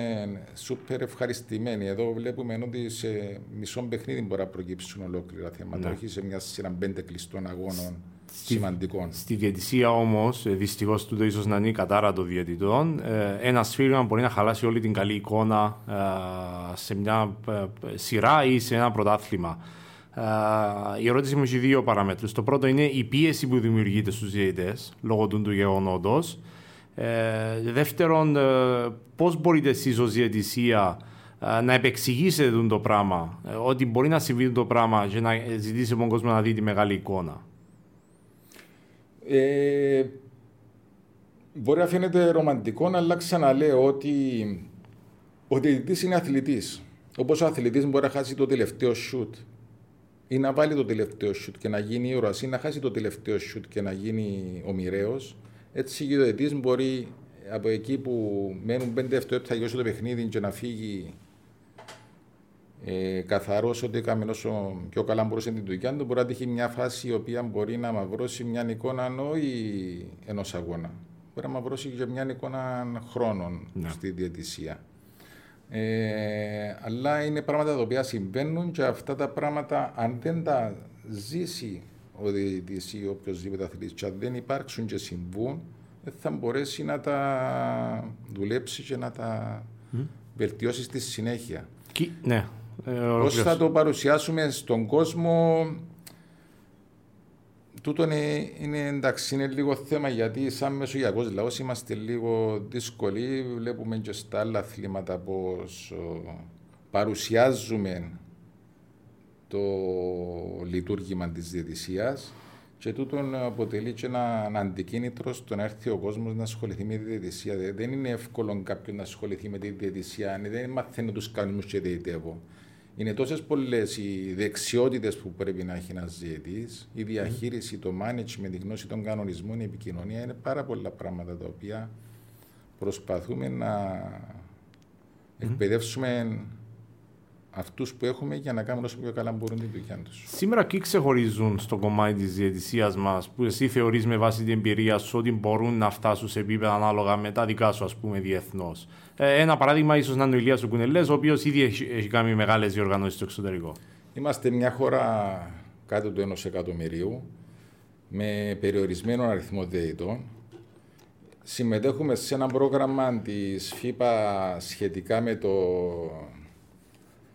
σούπερ ευχαριστημένοι. Εδώ βλέπουμε ότι σε μισό παιχνίδι μπορεί να προκύψουν ολόκληρα θέματα, ναι. όχι σε μια σειρά πέντε κλειστών αγώνων. σημαντικό. Στη διαιτησία όμως, δυστυχώς τούτο ίσως να είναι η κατάρα των διαιτητών, ε, ένας σφύριγμα μπορεί να χαλάσει όλη την καλή εικόνα ε, σε μια ε, σειρά ή σε ένα πρωτάθλημα. Η ερώτηση μου έχει δύο παραμέτρους. Το πρώτο είναι η πίεση που δημιουργείται στους διαιτητές λόγω του, του γεγονότος. Δεύτερον, πώς μπορείτε εσείς ως διαιτησία να επεξηγήσετε το πράγμα, ότι μπορεί να συμβεί το πράγμα και να ζητήσει τον κόσμο να δει τη μεγάλη εικόνα; Ε, μπορεί να φαίνεται ρομαντικό, αλλά ξαναλέω ότι ο διαιτητής είναι αθλητής. Όπως ο αθλητής μπορεί να χάσει το τελευταίο σουτ ή να βάλει το τελευταίο σουτ και να γίνει ήρωα ή να χάσει το τελευταίο σουτ και να γίνει ο μοιραίος, έτσι και ο διαιτητή μπορεί από εκεί που μένουν πέντε δευτερόλεπτα για το παιχνίδι και να φύγει ε, καθαρός ότι έκαμε όσο πιο καλά μπορούσε την δουλειά του, μπορεί να τύχει μια φάση η οποία μπορεί να μαυρώσει μια εικόνα όχι ενός αγώνα. Μπορεί να μαυρώσει και μια εικόνα χρόνων ναι. στη διαιτησία. Ε, αλλά είναι πράγματα τα οποία συμβαίνουν και αυτά τα πράγματα, αν δεν τα ζήσει ο διαιτητή ή οποιοδήποτε αθλητής, και αν δεν υπάρξουν και συμβούν, δεν θα μπορέσει να τα δουλέψεις και να τα mm. βελτιώσεις στη συνέχεια. ναι, ε, Πώς θα το παρουσιάσουμε στον κόσμο, τούτο είναι, είναι, εντάξει, είναι λίγο θέμα γιατί σαν μεσογειακός λαός είμαστε λίγο δύσκολοι. Βλέπουμε και στα άλλα αθλήματα πώς παρουσιάζουμε το λειτουργήμα της διαιτησίας και τούτο αποτελεί και ένα αντικίνητρο στο να έρθει ο κόσμος να ασχοληθεί με τη διαιτησία. Δεν είναι εύκολο κάποιον να ασχοληθεί με τη διαιτησία, δεν μαθαίνει τους κανόνου και διαιτεύω. Είναι τόσες πολλές οι δεξιότητες που πρέπει να έχει ένας ζήτη, η διαχείριση, το management, η γνώση των κανονισμών, η επικοινωνία είναι πάρα πολλά πράγματα τα οποία προσπαθούμε να εκπαιδεύσουμε αυτούς που έχουμε για να κάνουν όσο πιο καλά μπορούν τη δουλειά τους. Σήμερα τι ξεχωρίζουν στο κομμάτι της διαιτησίας μας, που εσύ θεωρείς με βάση την εμπειρία σου ότι μπορούν να φτάσουν σε επίπεδα ανάλογα με τα δικά σου, ας πούμε, διεθνώς. Ε, ένα παράδειγμα ίσως να είναι ο Ηλίας Κουνελές, ο οποίος ήδη έχει, έχει κάνει μεγάλες διοργανώσεις στο εξωτερικό. Είμαστε μια χώρα κάτω του ενός εκατομμυρίου, με περιορισμένο αριθμό διαιτητών. Συμμετέχουμε σε ένα πρόγραμμα της ΦΥΠΑ σχετικά με το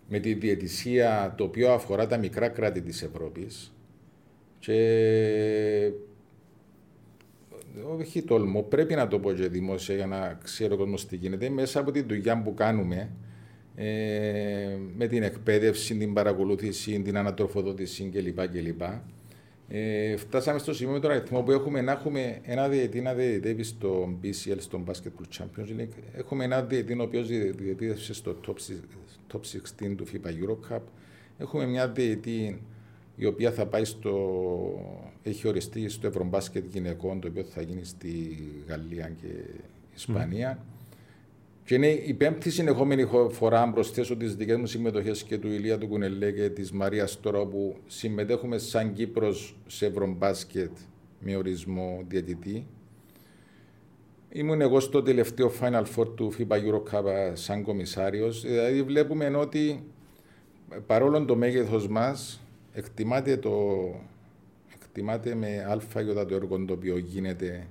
με τη διαιτησία το οποίο αφορά τα μικρά κράτη της Ευρώπης και όχι τόλμο, πρέπει να το πω και δημόσια για να ξέρω κόσμο τι γίνεται, μέσα από τη δουλειά που κάνουμε ε, με την εκπαίδευση, την παρακολούθηση, την ανατροφοδότηση κλπ. κλπ. Ε, φτάσαμε στο σημείο με τον αριθμό που έχουμε να έχουμε ένα διαιτή να διαιτητεύει στο BCL, στο Basketball Champions League. Έχουμε ένα διαιτή ο οποίος διαιτήτευσε στο top, top 16 του FIBA Euro Cup. Έχουμε μια διαιτή η οποία θα πάει στο. έχει οριστεί στο Ευρωμπάσκετ γυναικών, το οποίο θα γίνει στη Γαλλία και Ισπανία. Mm. Και είναι η πέμπτη συνεχόμενη φορά, αν προσθέσω τις δικές μου συμμετοχές και του Ηλία του Κουνελέ και της Μαρίας τώρα, που συμμετέχουμε σαν Κύπρος σε Ευρωμπάσκετ με ορισμό διαιτητή. Ήμουν εγώ στο τελευταίο Final Four του FIBA Euro Cup σαν κομισάριος. Δηλαδή βλέπουμε ότι παρόλο το μέγεθος μας εκτιμάται, το, εκτιμάται με αλφα το έργο το οποίο γίνεται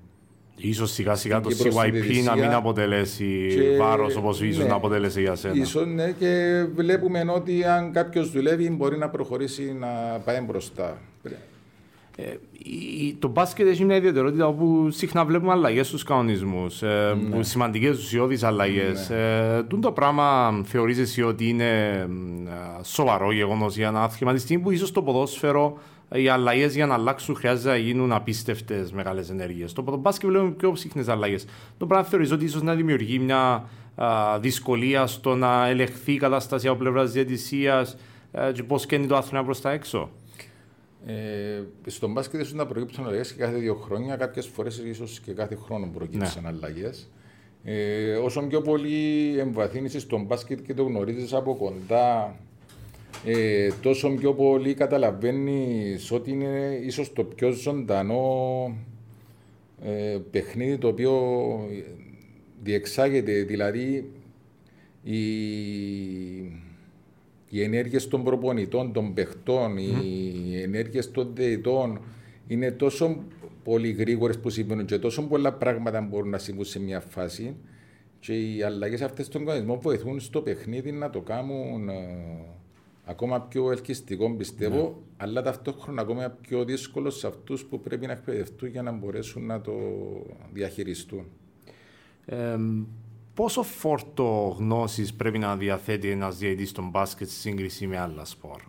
Ίσως σιγά σιγά το CYP να μην αποτελέσει και... βάρος όπως ίσως ναι, να αποτελέσει για σένα. Ίσως ναι και βλέπουμε ότι αν κάποιος δουλεύει μπορεί να προχωρήσει να πάει μπροστά. Ε, το μπάσκετ έχει μια ιδιαιτερότητα όπου συχνά βλέπουμε αλλαγές στους κανονισμούς. Ε, ναι. Σημαντικές ουσιώδεις αλλαγές. Ναι. Ε, το πράγμα θεωρείς εσύ ότι είναι ε, σοβαρό γεγονός για ένα άθλημα τη στιγμή που ίσως το ποδόσφαιρο οι αλλαγές για να αλλάξουν χρειάζεται να γίνουν απίστευτες μεγάλες ενέργειες. Το μπάσκετ βλέπουμε πιο συχνέ αλλαγές. Το πράγμα θεωρείς ότι ίσως να δημιουργεί μια α, δυσκολία στο να ελεγχθεί η κατάσταση από πλευράς διαιτησίας και πώς καίνει το άθλημα προς τα έξω; Ε, στον μπάσκετ ίσως να προκύψουν αλλαγές και κάθε δύο χρόνια, κάποιες φορές ίσως και κάθε χρόνο προκύψουν ναι. αλλαγές. Ε, όσο πιο πολύ εμβαθύνεις στον μπάσκετ και το γνωρίζεις από κοντά, ε, τόσο πιο πολύ καταλαβαίνεις ότι είναι ίσως το πιο ζωντανό ε, παιχνίδι το οποίο διεξάγεται. Δηλαδή, η, οι ενέργειες των προπονητών, των παιχτών, mm. οι ενέργειες των δεητών είναι τόσο πολύ γρήγορες που συμβαίνουν και τόσο πολλά πράγματα μπορούν να συμβούν σε μια φάση. Και οι αλλαγές αυτές στον κανονισμό βοηθούν στο παιχνίδι να το κάνουν ε, ακόμα πιο ελκυστικό, πιστεύω, ναι. αλλά ταυτόχρονα ακόμα πιο δύσκολο σε αυτούς που πρέπει να εκπαιδευτούν για να μπορέσουν να το διαχειριστούν. Ε, πόσο φόρτο γνώση πρέπει να διαθέτει ένας διαιτητής στον μπάσκετ σε σύγκριση με άλλα σπορ;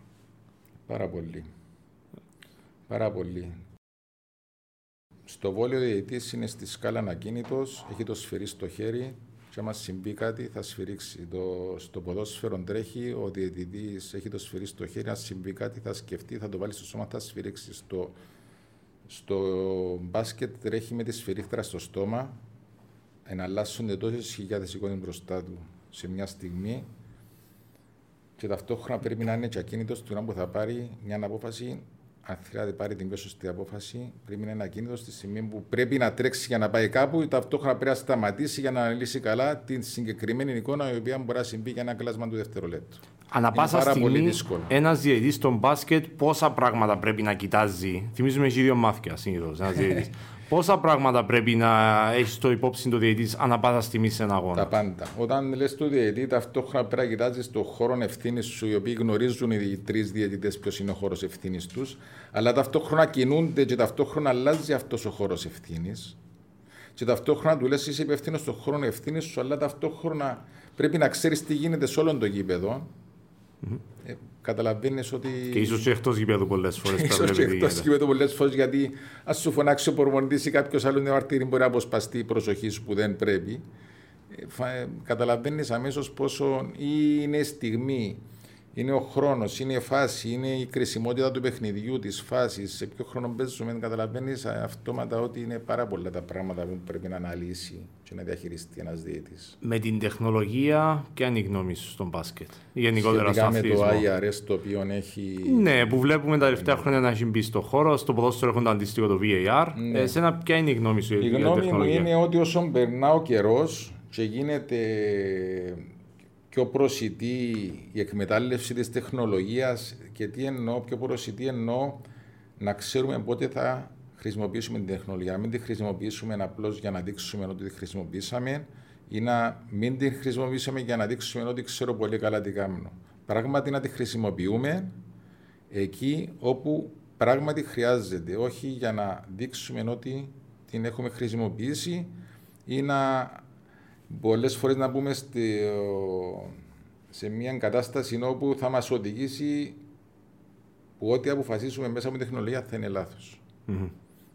Πάρα πολύ. Πάρα πολύ. Στο βόλιο διαιτητής είναι στη σκάλα ακίνητο, έχει το σφυρί στο χέρι και άμα συμβεί κάτι θα σφυρίξει. Το, στο ποδόσφαιρο τρέχει, ο διαιτητής έχει το σφυρί στο χέρι, αν συμβεί κάτι θα σκεφτεί, θα το βάλει στο σώμα, θα σφυρίξει. Στο, στο μπάσκετ τρέχει με τη σφυρίχτρα στο στόμα, εναλλάσσονται τόσες χιλιάδες εικόνες μπροστά του σε μια στιγμή και ταυτόχρονα πρέπει να είναι και ακίνητος του που θα πάρει μια απόφαση αν θέλει να πάρει την πιο σωστή απόφαση, πρέπει να είναι ακίνητο στη στιγμή που πρέπει να τρέξει για να πάει κάπου ή ταυτόχρονα πρέπει να σταματήσει για να αναλύσει καλά την συγκεκριμένη εικόνα η οποία μπορεί να συμβεί για ένα κλάσμα του δευτερολέπτου. Ανά πάσα στιγμή, ένας διαιτητής στον μπάσκετ πόσα πράγματα πρέπει να κοιτάζει. Θυμίζουμε έχει δύο μάθηκια συνήθως. Ένας (laughs) διαιτητής. Πόσα πράγματα πρέπει να έχεις το υπόψη του διαιτητής ανά πάσα στιγμή σε ένα αγώνα; Τα πάντα. Όταν λες του διαιτητή, ταυτόχρονα πρέπει να κοιτάζεις το χώρο ευθύνης σου, οι οποίοι γνωρίζουν οι τρεις διαιτητές ποιος είναι ο χώρος ευθύνης τους, αλλά ταυτόχρονα κινούνται και ταυτόχρονα αλλάζει αυτός ο χώρος ευθύνης. Και ταυτόχρονα του λες: Είσαι υπεύθυνος στον χώρο ευθύνης σου, αλλά ταυτόχρονα πρέπει να ξέρεις τι γίνεται σε όλο το γήπεδο. Mm-hmm. Ε, Καταλαβαίνεις ότι. Και ίσως και εκτός γηπέδου πολλές φορές. (laughs) σω και εκτός γηπέδου πολλές φορές, γιατί ας σου φωνάξει ο προπονητής ή κάποιος άλλος νεοαρτήρι μπορεί να αποσπαστεί η προσοχή σου που δεν πρέπει. Ε, Καταλαβαίνεις αμέσως πόσο είναι στιγμή είναι ο χρόνος, είναι η φάση, είναι η κρισιμότητα του παιχνιδιού, της φάσης, σε ποιο χρόνο παίζουμε. Καταλαβαίνεις αυτόματα ότι είναι πάρα πολλά τα πράγματα που πρέπει να αναλύσει και να διαχειριστεί ένας διαιτή. Με την τεχνολογία, ποια είναι η γνώμη σου στον μπάσκετ, γενικότερα στον με το IRS το οποίο έχει. Ναι, που βλέπουμε τα τελευταία χρόνια να έχει μπει στο χώρο, στο ποδόσφαιρο έχουν το αντίστοιχο το VAR. Ναι. Εσένα, ποια είναι η γνώμη σου για την τεχνολογία. Η γνώμη μου είναι ότι όσο περνά ο καιρός και γίνεται πιο προσιτή η εκμετάλλευση της τεχνολογίας και τι εννοώ, πιο προσιτή εννοώ να ξέρουμε πότε θα χρησιμοποιήσουμε την τεχνολογία. Να μην τη χρησιμοποιήσουμε απλώς για να δείξουμε ότι τη χρησιμοποιήσαμε ή να μην την χρησιμοποιήσουμε για να δείξουμε ότι ξέρω πολύ καλά τι κάνω. Πράγματι να τη χρησιμοποιούμε εκεί όπου πράγματι χρειάζεται, όχι για να δείξουμε ότι την έχουμε χρησιμοποιήσει ή να πολλές φορές να πούμε στη, σε μια κατάσταση όπου θα μας οδηγήσει που ό,τι αποφασίσουμε μέσα από τεχνολογία θα είναι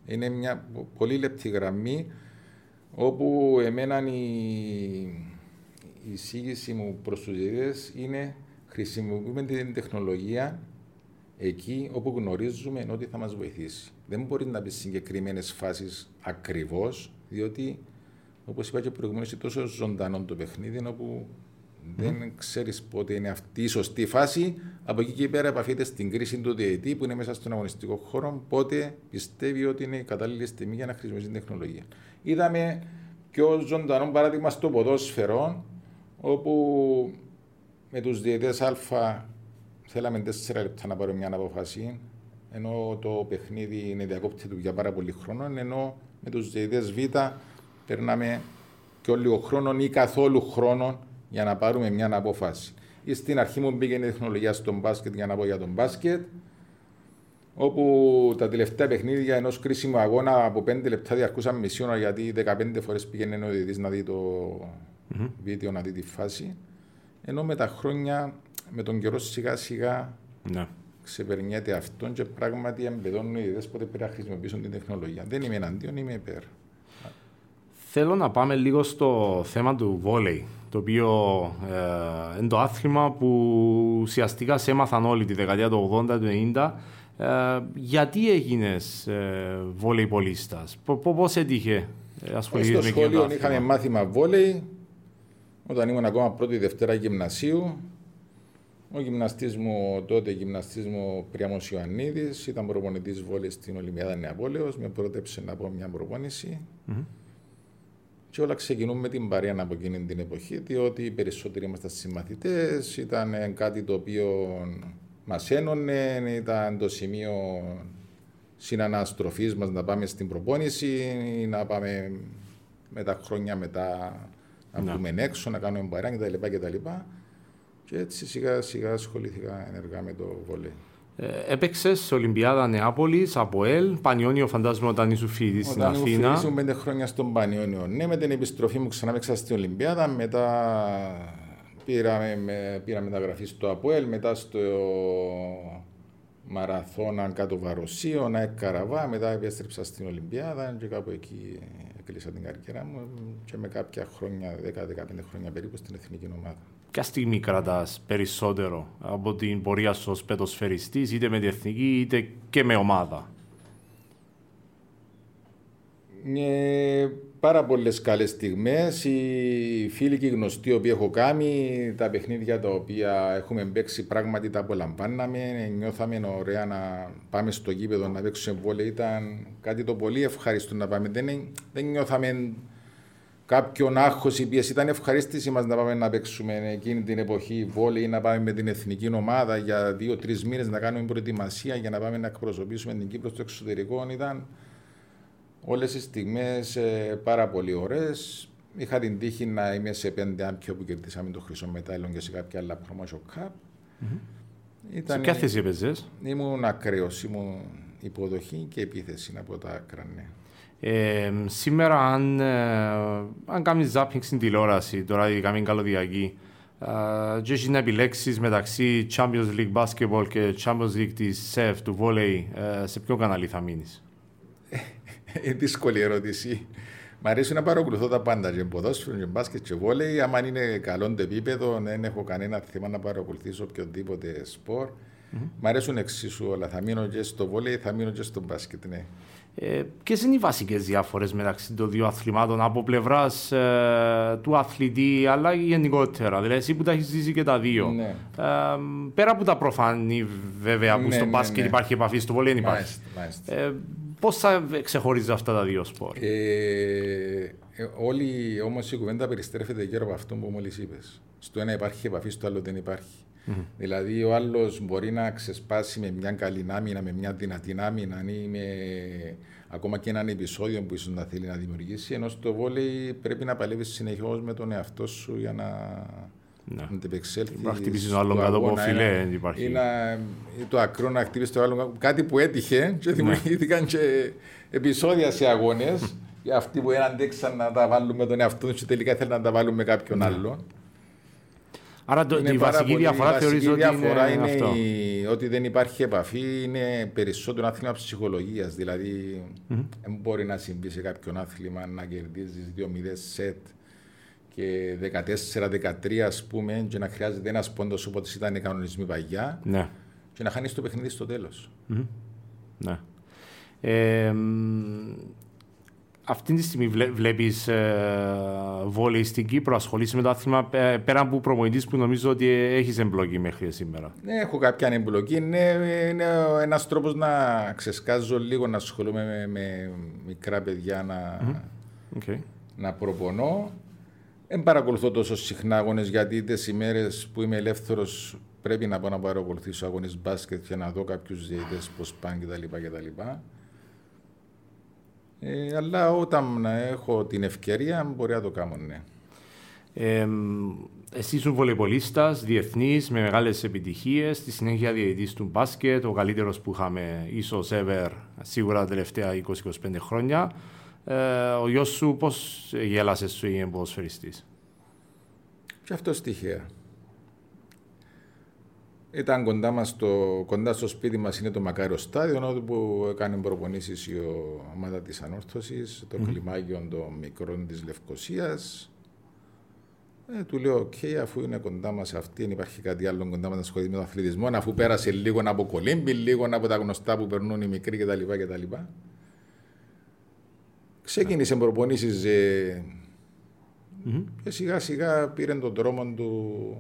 Είναι μια πολύ λεπτή γραμμή όπου εμένα η, η εισήγηση μου προς τους ιδέες είναι χρησιμοποιούμε την τεχνολογία εκεί όπου γνωρίζουμε ότι θα μας βοηθήσει. Δεν μπορεί να πει συγκεκριμένες φάσεις ακριβώς, διότι Όπως είπα και προηγουμένως, είναι τόσο ζωντανό το παιχνίδι, όπου δεν ξέρεις πότε είναι αυτή η σωστή φάση. Από εκεί και πέρα επαφείται στην κρίση του διαιτή που είναι μέσα στον αγωνιστικό χώρο, πότε πιστεύει ότι είναι η κατάλληλη στιγμή για να χρησιμοποιήσει την τεχνολογία. Είδαμε πιο ζωντανό παράδειγμα στο ποδόσφαιρο, όπου με τους διαιτέ Α θέλαμε 4 λεπτά να πάρουμε μια απόφαση, ενώ το παιχνίδι είναι διακόπτη του για πάρα πολύ χρόνο, ενώ με τους διαιτέ Β περνάμε και λίγο χρόνο ή καθόλου χρόνο για να πάρουμε μια απόφαση. Ή στην αρχή μου μπήκε η τεχνολογία στον μπάσκετ για να πω για τον μπάσκετ, όπου τα τελευταία παιχνίδια ενός κρίσιμου αγώνα από 5 λεπτά διαρκούσαν μισή ώρα γιατί 15 φορές πήγαινε ο διαιτητής να δει το mm-hmm. βίντεο, να δει τη φάση. Ενώ με τα χρόνια, με τον καιρό σιγά σιγά ναι. ξεπερνιέται αυτό και πράγματι εμπεδώνουν οι διαιτητές πότε πρέπει να χρησιμοποιήσουν την τεχνολογία. Δεν είμαι εναντίον, είμαι υπέρ. Θέλω να πάμε λίγο στο θέμα του βόλεϊ, το οποίο ε, είναι το άθλημα που ουσιαστικά σε έμαθαν όλοι τη δεκαετία του 80, του 90. Ε, γιατί έγινες ε, βόλεϊ πολίστας, πώς έτυχε ε, ασχοληθεί με Στο σχολείο είχαμε μάθημα βόλεϊ, όταν ήμουν ακόμα πρώτη Δευτέρα γυμνασίου. Ο γυμναστής μου τότε, γυμναστής μου Πριάμο Ιωαννίδης, ήταν προπονητής βόλεϊ στην Ολυμπιάδα Νεαπόλεως. Με πρότεψε να πω μια προπόνηση. Mm-hmm. Και όλα ξεκινούν με την παρέα από εκείνη την εποχή, διότι οι περισσότεροι ήμασταν συμμαθητές, ήταν κάτι το οποίο μας ένωνε, ήταν το σημείο συναναστροφής μας να πάμε στην προπόνηση ή να πάμε με τα χρόνια μετά να ναι. βγούμε έξω, να κάνουμε μπαρά κτλ. Και, και έτσι σιγά σιγά ασχολήθηκα ενεργά με το βολέ. Ε, Έπαιξες σε Ολυμπιάδα Νεάπολης, από ΕΛ, Πανιόνιο, φαντάζομαι όταν ήσουν φοιτητής στην Αθήνα. Ήμουν πέντε χρόνια στον Πανιόνιο. Ναι, με την επιστροφή μου ξανά έπαιξα στην Ολυμπιάδα. Μετά πήραμε, με, πήρα μεταγραφή στο ΑΠΟΕΛ, μετά στο Μαραθώνα κάτω Βαροσίο, να Καραβά. Μετά επέστρεψα στην Ολυμπιάδα και κάπου εκεί έκλεισα την καριέρα μου και με κάποια χρόνια, 10-15 χρόνια περίπου, στην εθνική ομάδα. Ποια στιγμή κρατάς περισσότερο από την πορεία σου ως πετοσφαιριστής, είτε με την εθνική είτε και με ομάδα. Ε, πάρα πολλές καλές στιγμές. Οι φίλοι και οι γνωστοί που έχω κάνει, τα παιχνίδια τα οποία έχουμε παίξει, πράγματι τα απολαμβάναμε. Νιώθαμε ωραία να πάμε στο γήπεδο να παίξουμε βόλε. Ήταν κάτι το πολύ ευχάριστο να πάμε. Δεν, δεν νιώθαμε κάποιον άγχος ή πίεση. Ήταν ευχαρίστηση μας να πάμε να παίξουμε εκείνη την εποχή βόλεϊ ή να πάμε με την εθνική ομάδα για δύο-τρεις μήνες να κάνουμε προετοιμασία για να πάμε να εκπροσωπήσουμε την Κύπρο στο εξωτερικό. Ήταν όλες οι στιγμές ε, πάρα πολύ ωραίες. Είχα την τύχη να είμαι σε πέντε άμπιο που κερδίσαμε το χρυσό μετάλλιο και σε κάποια άλλα promotion cup. Mm-hmm. Ήταν, σε ποια θέση έπαιζες, Ήμουν ακραίος, ήμουν υποδοχή και επίθεση από τα άκρα, ναι. Ε, σήμερα, αν, ε, αν κάνεις zapping στην τηλεόραση, τώρα η καμήν καλωδιακή, ε, και έχεις να επιλέξεις μεταξύ Champions League Basketball και Champions League της SEF, του Volley, ε, σε ποιο κανάλι θα μείνεις; Είναι δύσκολη ερώτηση. Μ' αρέσει να παρακολουθώ τα πάντα, και ποδόσφαιρο, και μπάσκετ, και βόλεϊ. Άμα είναι καλό το επίπεδο, δεν έχω κανένα θέμα να παρακολουθήσω οποιοδήποτε σπορ. Mm-hmm. Μ' αρέσουν εξίσου όλα. Θα μείνω και στο βόλεϊ, θα μείνω και στο μπάσκετ, ναι. Ε, Ποιες είναι οι βασικές διαφορέ μεταξύ των δύο αθλημάτων από πλευράς ε, του αθλητή αλλά γενικότερα. Δηλαδή, εσύ που τα έχεις ζήσει και τα δύο. Ναι. Ε, πέρα από τα προφανή, βέβαια, που ναι, στο ναι, μπάσκετ ναι. υπάρχει επαφή, στο βολέν υπάρχει. Ε, Πώς θα ξεχωρίζει αυτά τα δύο σπορ; Ε, ε, όλη όμως η κουβέντα περιστρέφεται γύρω από αυτό που μόλις είπες. Στο ένα υπάρχει επαφή, στο άλλο δεν υπάρχει. Mm-hmm. Δηλαδή, ο άλλος μπορεί να ξεσπάσει με μια καλή άμυνα, με μια δυνατή άμυνα, ή με ακόμα και έναν επεισόδιο που ίσως να θέλει να δημιουργήσει. Ενώ στο βόλεϊ πρέπει να παλεύεις συνεχώς με τον εαυτό σου για να ναι. Να τεπεξέλθει. Να χτυπήσει τον άλλον κάτω από φιλέ, υπάρχει. Ή, να, ή το ακρό να χτυπήσει τον άλλον Κάτι που έτυχε και ναι. δημιουργήθηκαν και επεισόδια σε αγώνες. Αυτοί που αντέξαν να τα βάλουν με τον εαυτό τους και τελικά θέλουν να τα βάλουν με κάποιον ναι. άλλον. Άρα το, η βασική διαφορά θεωρείς ότι διαφορά είναι, είναι αυτό. Η, ότι δεν υπάρχει επαφή, είναι περισσότερο άθλημα ψυχολογίας. Δηλαδή, mm-hmm. δεν μπορεί να συμβεί σε κάποιον άθλημα να κερδίζεις 2-0 σετ και 14-13 ας πούμε και να χρειάζεται ένας πόντος όπως ήταν οι κανονισμοί παγιά ναι. και να χάνεις το παιχνίδι στο τέλος. Mm-hmm. Ναι. Ε, αυτή τη στιγμή βλέ, βλέπεις ε, βόλεϊ στην Κύπρο, ασχολείσαι με το άθλημα πέρα από προμονητής που νομίζω ότι έχεις εμπλοκή μέχρι σήμερα. Ναι, έχω κάποια εμπλοκή. Είναι, είναι ένας τρόπος να ξεσκάζω λίγο, να ασχολούμαι με, με μικρά παιδιά, να, mm-hmm. okay. να προπονώ. Δεν παρακολουθώ τόσο συχνά αγώνες γιατί τις ημέρες που είμαι ελεύθερος πρέπει να πάω να παρακολουθήσω αγώνες μπάσκετ και να δω κάποιους διαιτητές πώς πάνε κτλ. Ε, αλλά όταν έχω την ευκαιρία μπορεί να το κάνω, ναι. Ε, εσύ είσαι βολεϊπολίστας, διεθνής, με μεγάλες επιτυχίες. Στη συνέχεια διαιτητής του μπάσκετ, ο καλύτερος που είχαμε ίσως ever σίγουρα τα τελευταία 20-25 χρόνια. Ε, ο γιος σου πώς γέλασε σου ή ποδοσφαιριστή. Και αυτό στοιχεία. Ήταν κοντά, μας το, κοντά στο σπίτι μας είναι το Μακάριο Στάδιο, όπου έκανε προπονήσεις η ομάδα της Ανόρθωσης, το mm-hmm. κλιμάκιο των μικρών της Λευκοσίας. Ε, του λέω: Οκ, αφού είναι κοντά μας αυτή, δεν υπάρχει κάτι άλλο κοντά μας να ασχοληθεί με τον αθλητισμό, αφού πέρασε λίγο από κολύμπι, λίγο από τα γνωστά που περνούν οι μικροί κτλ. Ξεκίνησε προπονήσεις ε, mm-hmm. και σιγά σιγά πήρε τον δρόμο του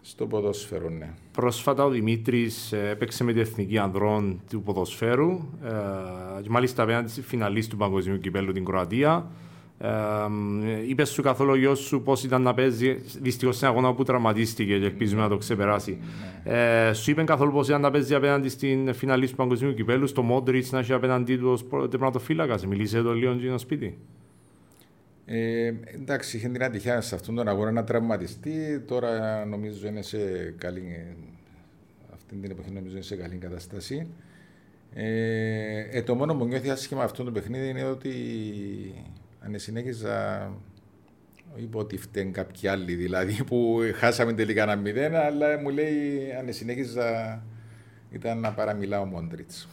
στο ποδόσφαιρο, ναι. Πρόσφατα ο Δημήτρης ε, έπαιξε με την Εθνική Ανδρών του ποδοσφαίρου. Ε, και μάλιστα απέναντι στη φιναλίστ του Παγκοσμίου Κυπέλου την Κροατία. Ε, Είπες σου καθόλου ο γιος σου πώς ήταν να παίζει. Δυστυχώς σε αγώνα που τραυματίστηκε και ελπίζουμε να το ξεπεράσει. Ε, σου είπε καθόλου πώς ήταν να παίζει απέναντι στην φιναλή του Παγκοσμίου Κυπέλου, στο Μόντριτς να έχει απέναντί του ως τερματοφύλακας. Μιλήσε εδώ λίγο στο σπίτι. Ε, εντάξει, είχε την ατυχία σε αυτόν τον αγώνα να τραυματιστεί. Τώρα νομίζω είναι σε καλή. Αυτή την εποχή νομίζω είναι σε καλή κατάσταση. Ε, ε, το μόνο που νιώθει άσχημα αυτό το παιχνίδι είναι ότι αν συνέχιζα είπα ότι φταίνει κάποιοι άλλοι δηλαδή που χάσαμε τελικά ένα μηδέν αλλά μου λέει αν συνέχιζα ήταν να παραμιλάω ο Μόντριτς.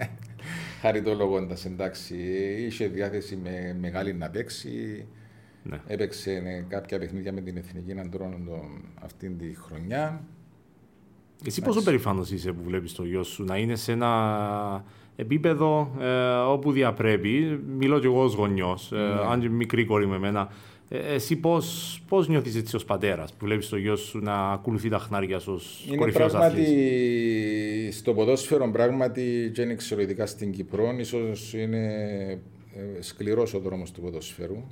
(laughs) Χαριτολογώντας εντάξει είχε διάθεση με μεγάλη να παίξει. Ναι. έπαιξε κάποια παιχνίδια με την Εθνική Αντρώνοντο αυτήν τη χρονιά. Εσύ πόσο περήφανος είσαι που βλέπεις το γιο σου να είναι σε ένα επίπεδο ε, όπου διαπρέπει. Μιλώ κι εγώ ως γονιός, ε, ναι. αν και μικρή κόρη με μένα. Ε, εσύ πώς πώς νιώθεις έτσι ως πατέρας που βλέπεις το γιο σου να ακολουθεί τα χνάρια σου ως κορυφαίος πράγματι στο ποδόσφαιρο, πράγματι και είναι εξαιρετικά στην Κυπρό, ίσως είναι ε, σκληρός ο δρόμος του ποδόσφαιρου.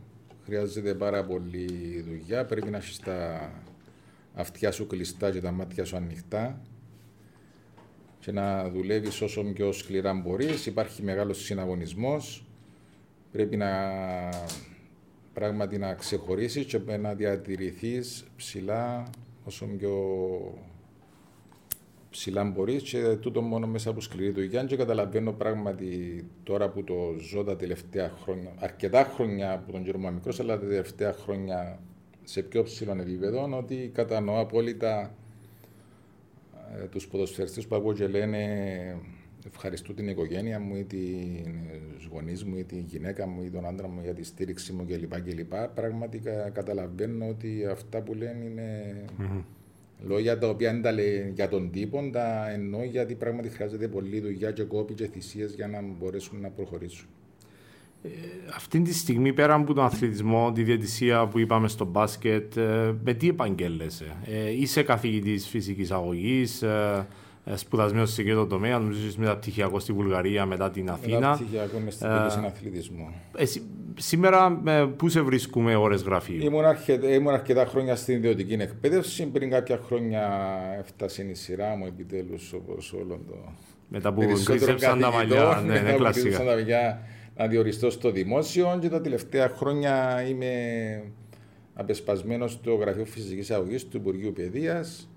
Χρειάζεται πάρα πολύ δουλειά. Πρέπει να έχεις τα αυτιά σου κλειστά και τα μάτια σου ανοιχτά και να δουλεύεις όσο πιο σκληρά μπορείς. Υπάρχει μεγάλος συναγωνισμός. Πρέπει να πράγματι να ξεχωρίσεις και να διατηρηθείς ψηλά όσο πιο ψηλά μπορείς και τούτο μόνο μέσα από σκληρή δουλειά. Και καταλαβαίνω πράγματι τώρα που το ζω τα τελευταία χρόνια, αρκετά χρόνια που τον κύριο μικρός, αλλά τα τελευταία χρόνια σε πιο ψηλό επίπεδο, ότι κατανοώ απόλυτα ε, τους ποδοσφαιριστές που ακούω και λένε ευχαριστώ την οικογένεια μου ή την γονείς μου ή την γυναίκα μου ή τον άντρα μου για τη στήριξη μου κλπ. κλπ. Πραγματικά καταλαβαίνω ότι αυτά που λένε είναι mm-hmm. λόγια τα οποία δεν τα λέει για τον τύπο, τα εννοώ γιατί πράγματι χρειάζεται πολλή δουλειά και κόπη και θυσίες για να μπορέσουν να προχωρήσουν. Ε, αυτή τη στιγμή, πέρα από τον αθλητισμό, τη διαιτησία που είπαμε στο μπάσκετ, ε, με τι επαγγέλλεσαι; Ε, είσαι καθηγητής φυσικής αγωγής, ε, σπουδασμένος σε εκείνο το τομέα, νομίζω είσαι μεταπτυχιακό στη Βουλγαρία, μετά την Αθήνα. Μεταπτυχιακό μες στην ε, αθλητισμό. Εσύ, σήμερα, ε, πού σε βρίσκουμε ώρες γραφείου; Ήμουν, αρκετά, ήμουν αρκετά χρόνια στην ιδιωτική εκπαίδευση. Πριν κάποια χρόνια έφτασε η σειρά μου επιτέλους όπως όλο το. Μετά που γκρίζεψαν τα μαλλιά, ναι, ναι, κλασικά να διοριστώ στο δημόσιο και τα τελευταία χρόνια είμαι απεσπασμένος στο Γραφείο Φυσικής Αγωγής του Υπουργείου Παιδείας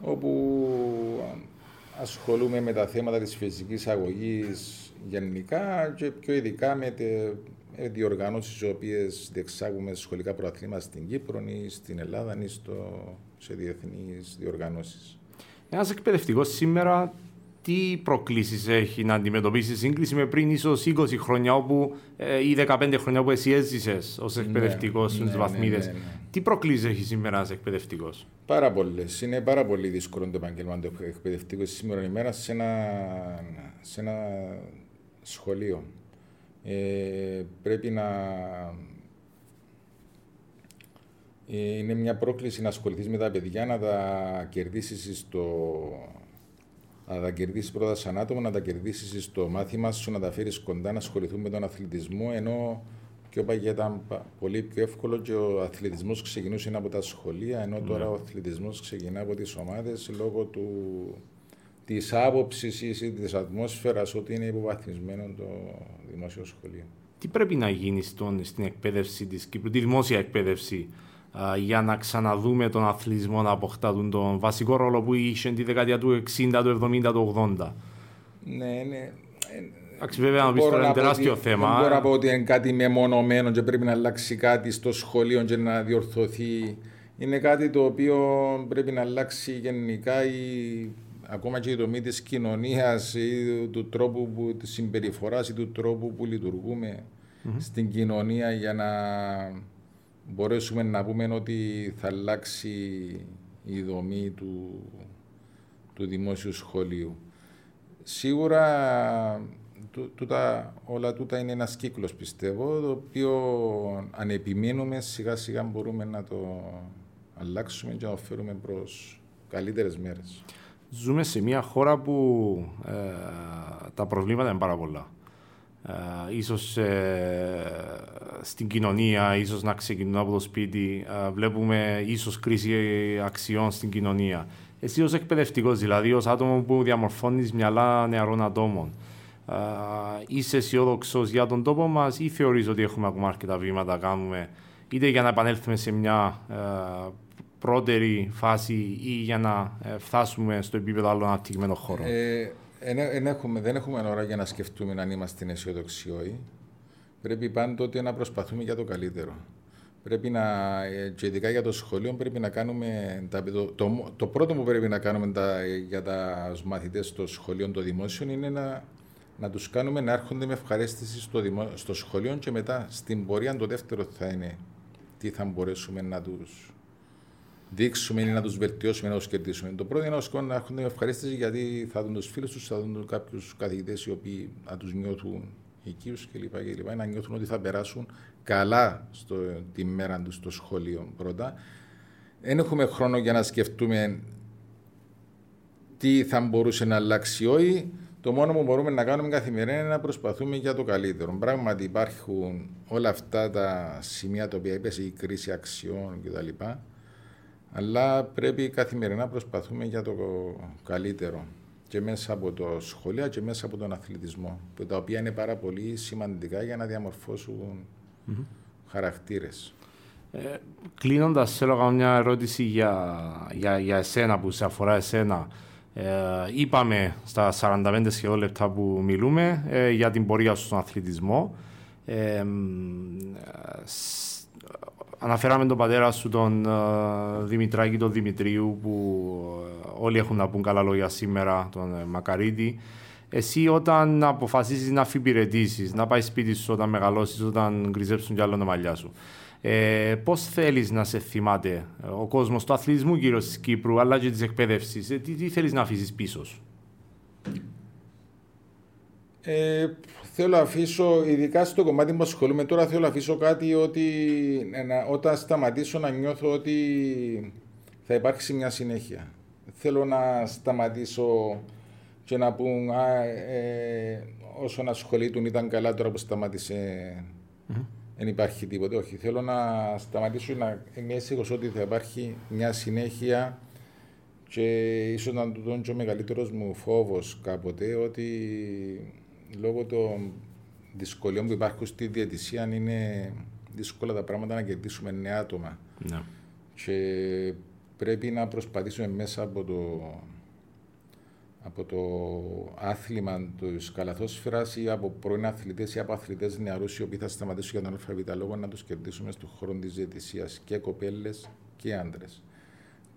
όπου ασχολούμαι με τα θέματα της φυσικής αγωγής γενικά και πιο ειδικά με τι διοργανώσεις οι οποίες διεξάγουμε σχολικά προαθλήματα στην Κύπρο ή στην Ελλάδα ή στο, σε διεθνείς διοργανώσεις. Ένας εκπαιδευτικός σήμερα τι προκλήσεις έχει να αντιμετωπίσεις σύγκριση με πριν ίσως 20 χρόνια όπου, ε, ή 15 χρόνια που εσύ έζησες ως ναι, εκπαιδευτικός ναι, στους ναι, βαθμίδες. Ναι, ναι, τι προκλήσεις έχει σήμερα ως εκπαιδευτικός; Πάρα πολλές. Είναι πάρα πολύ δύσκολο το επάγγελμα του εκπαιδευτικού σήμερα ημέρα σε ένα, σε ένα σχολείο. Ε, πρέπει να. Ε, είναι μια πρόκληση να ασχοληθείς με τα παιδιά, να τα κερδίσεις στο, να τα κερδίσεις πρώτα σαν άτομο, να τα κερδίσεις στο μάθημα σου, να τα φέρεις κοντά, να ασχοληθούν με τον αθλητισμό. Ενώ πιο παγιά ήταν πολύ πιο εύκολο και ο αθλητισμός ξεκινούσε από τα σχολεία, ενώ ναι. τώρα ο αθλητισμός ξεκινά από τις ομάδες λόγω του, της άποψης ή της ατμόσφαιρας ότι είναι υποβαθμισμένο το δημόσιο σχολείο. Τι πρέπει να γίνει στον, στην εκπαίδευση της Κύπρου, τη δημόσια εκπαίδευση, για να ξαναδούμε τον αθλητισμό να αποκτά τον βασικό ρόλο που είχε τη δεκαετία του 60, του 70, του 80. Ναι, ναι. Εντάξει, βέβαια, να πεις τώρα είναι τεράστιο θέμα. Δεν μπορώ να πω ότι είναι κάτι μεμονωμένο και πρέπει να αλλάξει κάτι στο σχολείο και να διορθωθεί. Είναι κάτι το οποίο πρέπει να αλλάξει γενικά η, ακόμα και η δομή της κοινωνίας ή του τρόπου που, της συμπεριφοράς ή του τρόπου που λειτουργούμε mm-hmm. στην κοινωνία για να μπορέσουμε να πούμε ότι θα αλλάξει η δομή του, του δημόσιου σχολείου. Σίγουρα τούτα, όλα τούτα είναι ένας κύκλος πιστεύω, το οποίο αν επιμείνουμε σιγά σιγά μπορούμε να το αλλάξουμε και να το φέρουμε προς καλύτερες μέρες. Ζούμε σε μια χώρα που ε, τα προβλήματα είναι πάρα πολλά. Ε, ίσως ε, στην κοινωνία, ίσως να ξεκινούν από το σπίτι. Ε, βλέπουμε ίσως κρίση αξιών στην κοινωνία. Εσύ ως εκπαιδευτικός, δηλαδή ως άτομο που διαμορφώνεις μυαλά νεαρών ατόμων, είσαι αισιόδοξος για τον τόπο μας ή θεωρείς ότι έχουμε ακόμα αρκετά βήματα να κάνουμε είτε για να επανέλθουμε σε μια πρώτερη φάση ή για να φτάσουμε στο επίπεδο άλλων αναπτυγμένων χώρων; Ε, δεν έχουμε, δεν έχουμε ώρα για να σκεφτούμε αν είμαστε αισιοδοξοί ή Πρέπει πάντοτε να προσπαθούμε για το καλύτερο. Πρέπει να, και ειδικά για το σχολείο, πρέπει να κάνουμε. Τα, το, το, το, πρώτο που πρέπει να κάνουμε τα, για τα μαθητές στο σχολείο των δημόσιων είναι να, να τους κάνουμε να έρχονται με ευχαρίστηση στο, δημο, στο σχολείο και μετά στην πορεία το δεύτερο θα είναι τι θα μπορέσουμε να τους δείξουμε ή να τους βελτιώσουμε, να τους κερδίσουμε. Το πρώτο είναι να να έχουν ευχαρίστηση γιατί θα δουν τους φίλους τους, θα δουν κάποιους καθηγητές οι οποίοι να τους νιώθουν οικείους κλπ. κλπ. Να νιώθουν ότι θα περάσουν καλά στο, τη μέρα τους στο σχολείο πρώτα. Δεν έχουμε χρόνο για να σκεφτούμε τι θα μπορούσε να αλλάξει όχι. Το μόνο που μπορούμε να κάνουμε καθημερινά είναι να προσπαθούμε για το καλύτερο. Πράγματι υπάρχουν όλα αυτά τα σημεία τα οποία έπεσε η κρίση αξιών κτλ. Αλλά πρέπει καθημερινά να προσπαθούμε για το καλύτερο και μέσα από το σχολείο και μέσα από τον αθλητισμό, τα οποία είναι πάρα πολύ σημαντικά για να διαμορφώσουν mm-hmm. χαρακτήρες. Ε, Κλείνοντας, θέλω να κάνω μια ερώτηση για, για, για εσένα που σε αφορά εσένα. Ε, είπαμε στα 45 σχεδόν λεπτά που μιλούμε ε, για την πορεία σου στον αθλητισμό. Ε, Αναφέραμε τον πατέρα σου, τον uh, Δημητράκη, τον Δημητρίου, που uh, όλοι έχουν να πούν καλά λόγια σήμερα, τον uh, Μακαρίτη. Εσύ όταν αποφασίσεις να αφιπηρετήσεις, να πάεις σπίτι σου όταν μεγαλώσεις, όταν γκριζέψουν κι άλλο τα μαλλιά σου, ε, πώς θέλεις να σε θυμάται; Ο κόσμος του αθλητισμού γύρω της Κύπρου, αλλά και της εκπαίδευσης, ε, τι, τι θέλεις να αφήσεις πίσω σου; Ε, θέλω να αφήσω, ειδικά στο κομμάτι που ασχολούμαι τώρα, θέλω να αφήσω κάτι ότι όταν σταματήσω να νιώθω ότι θα υπάρξει μια συνέχεια. Θέλω να σταματήσω και να πούν α, ε, όσον ασχολείτουν ήταν καλά τώρα που σταμάτησε δεν υπάρχει τίποτα. Όχι, θέλω να σταματήσω να είμαι αίσθητος ότι θα υπάρχει μια συνέχεια και ίσως να του δω και ο μεγαλύτερος μου φόβος κάποτε ότι λόγω των δυσκολιών που υπάρχουν στη διαιτησία είναι δύσκολα τα πράγματα να κερδίσουμε νέα άτομα. Ναι. Και πρέπει να προσπαθήσουμε μέσα από το, από το άθλημα της καλαθόσφαιρας ή από πρώην αθλητές ή από αθλητές νεαρούς οι οποίοι θα σταματήσουν για τον ΑΒ λόγο να τους κερδίσουμε στον χώρο της διαιτησία και κοπέλες και άντρες.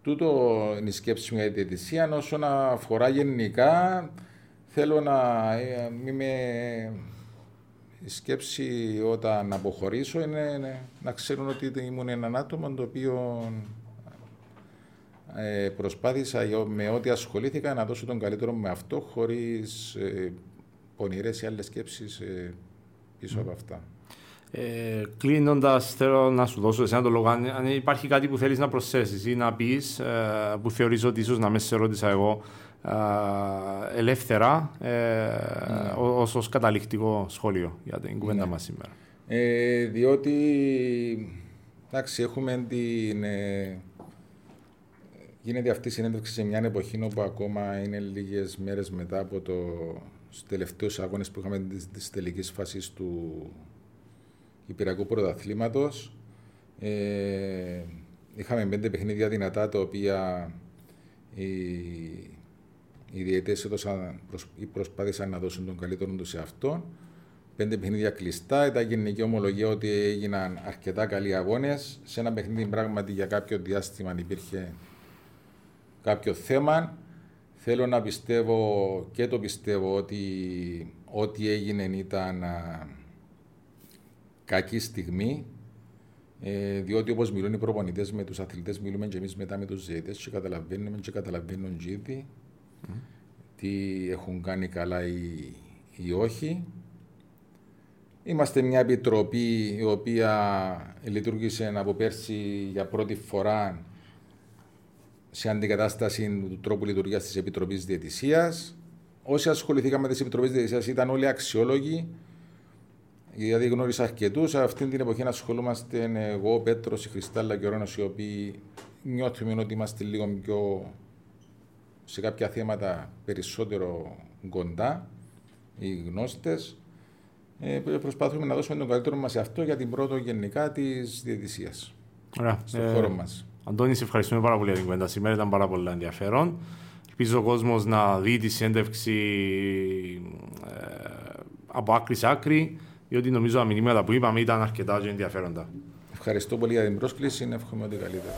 Τούτο είναι η σκέψη μου για τη διαιτησία. Όσον αφορά γενικά, θέλω να ε, μην με η σκέψη όταν αποχωρήσω είναι να ξέρουν ότι ήμουν έναν άτομο το οποίο ε, προσπάθησα με ό,τι ασχολήθηκα να δώσω τον καλύτερο με αυτό χωρίς ε, πονηρές ή άλλες σκέψεις ε, πίσω από αυτά. Ε, Κλείνοντας, θέλω να σου δώσω εσένα το λόγο. Αν, υπάρχει κάτι που θέλεις να προσθέσεις ή να πεις, ε, που θεωρείς ότι ίσως να με σε ρώτησα εγώ, ελεύθερα ε, ναι. ως, καταληκτικό σχόλιο για την κουβέντα ναι. μας σήμερα. Ε, διότι εντάξει, έχουμε την, ε, γίνεται αυτή η συνέντευξη σε μια εποχή όπου ακόμα είναι λίγες μέρες μετά από το τελευταίους αγώνες που είχαμε της τελικής φάσης του Υπηρακού Πρωταθλήματος. Ε, είχαμε πέντε παιχνίδια δυνατά τα οποία η, οι διαιτέ έδωσαν ή προσπάθησαν να δώσουν τον καλύτερο τους σε αυτόν. Πέντε παιχνίδια κλειστά. Ήταν γενική ομολογία ότι έγιναν αρκετά καλοί αγώνες. Σε ένα παιχνίδι πράγματι για κάποιο διάστημα υπήρχε κάποιο θέμα. Θέλω να πιστεύω και το πιστεύω ότι ό,τι έγινε ήταν κακή στιγμή. Ε, διότι όπως μιλούν οι προπονητές με τους αθλητές, μιλούμε και εμείς μετά με τους διαιτέ και καταλαβαίνουμε και καταλαβαίνουν και τι έχουν κάνει καλά ή, ή όχι. Είμαστε μια επιτροπή η οποία λειτουργήσε από πέρσι για πρώτη φορά σε αντικατάσταση του τρόπου λειτουργίας της Επιτροπής Διαιτησίας. Όσοι ασχοληθήκαμε με τις Επιτροπές Διαιτησίας ήταν όλοι αξιόλογοι γιατί γνώρισα αρκετούς. Αυτή την εποχή να ασχολούμαστε εγώ, ο Πέτρος, η Χριστάλλα και ο Ρόνος, οι οποίοι νιώθουμε ότι είμαστε λίγο πιο σε κάποια θέματα περισσότερο κοντά, οι γνώστες. Ε, προσπαθούμε να δώσουμε τον καλύτερο μας σε αυτό για την πρώτο γενικά της διαιτησίας. Στον ε, χώρο μας. Αντώνη, σε ευχαριστούμε πάρα πολύ για την κουβέντα σήμερα. Ήταν πάρα πολύ ενδιαφέρον. Ελπίζω ο κόσμος να δει τη συνέντευξη ε, από άκρη σε άκρη, διότι νομίζω τα μηνύματα που είπαμε ήταν αρκετά ενδιαφέροντα. Ευχαριστώ πολύ για την πρόσκληση. Εύχομαι ότι καλύτερα.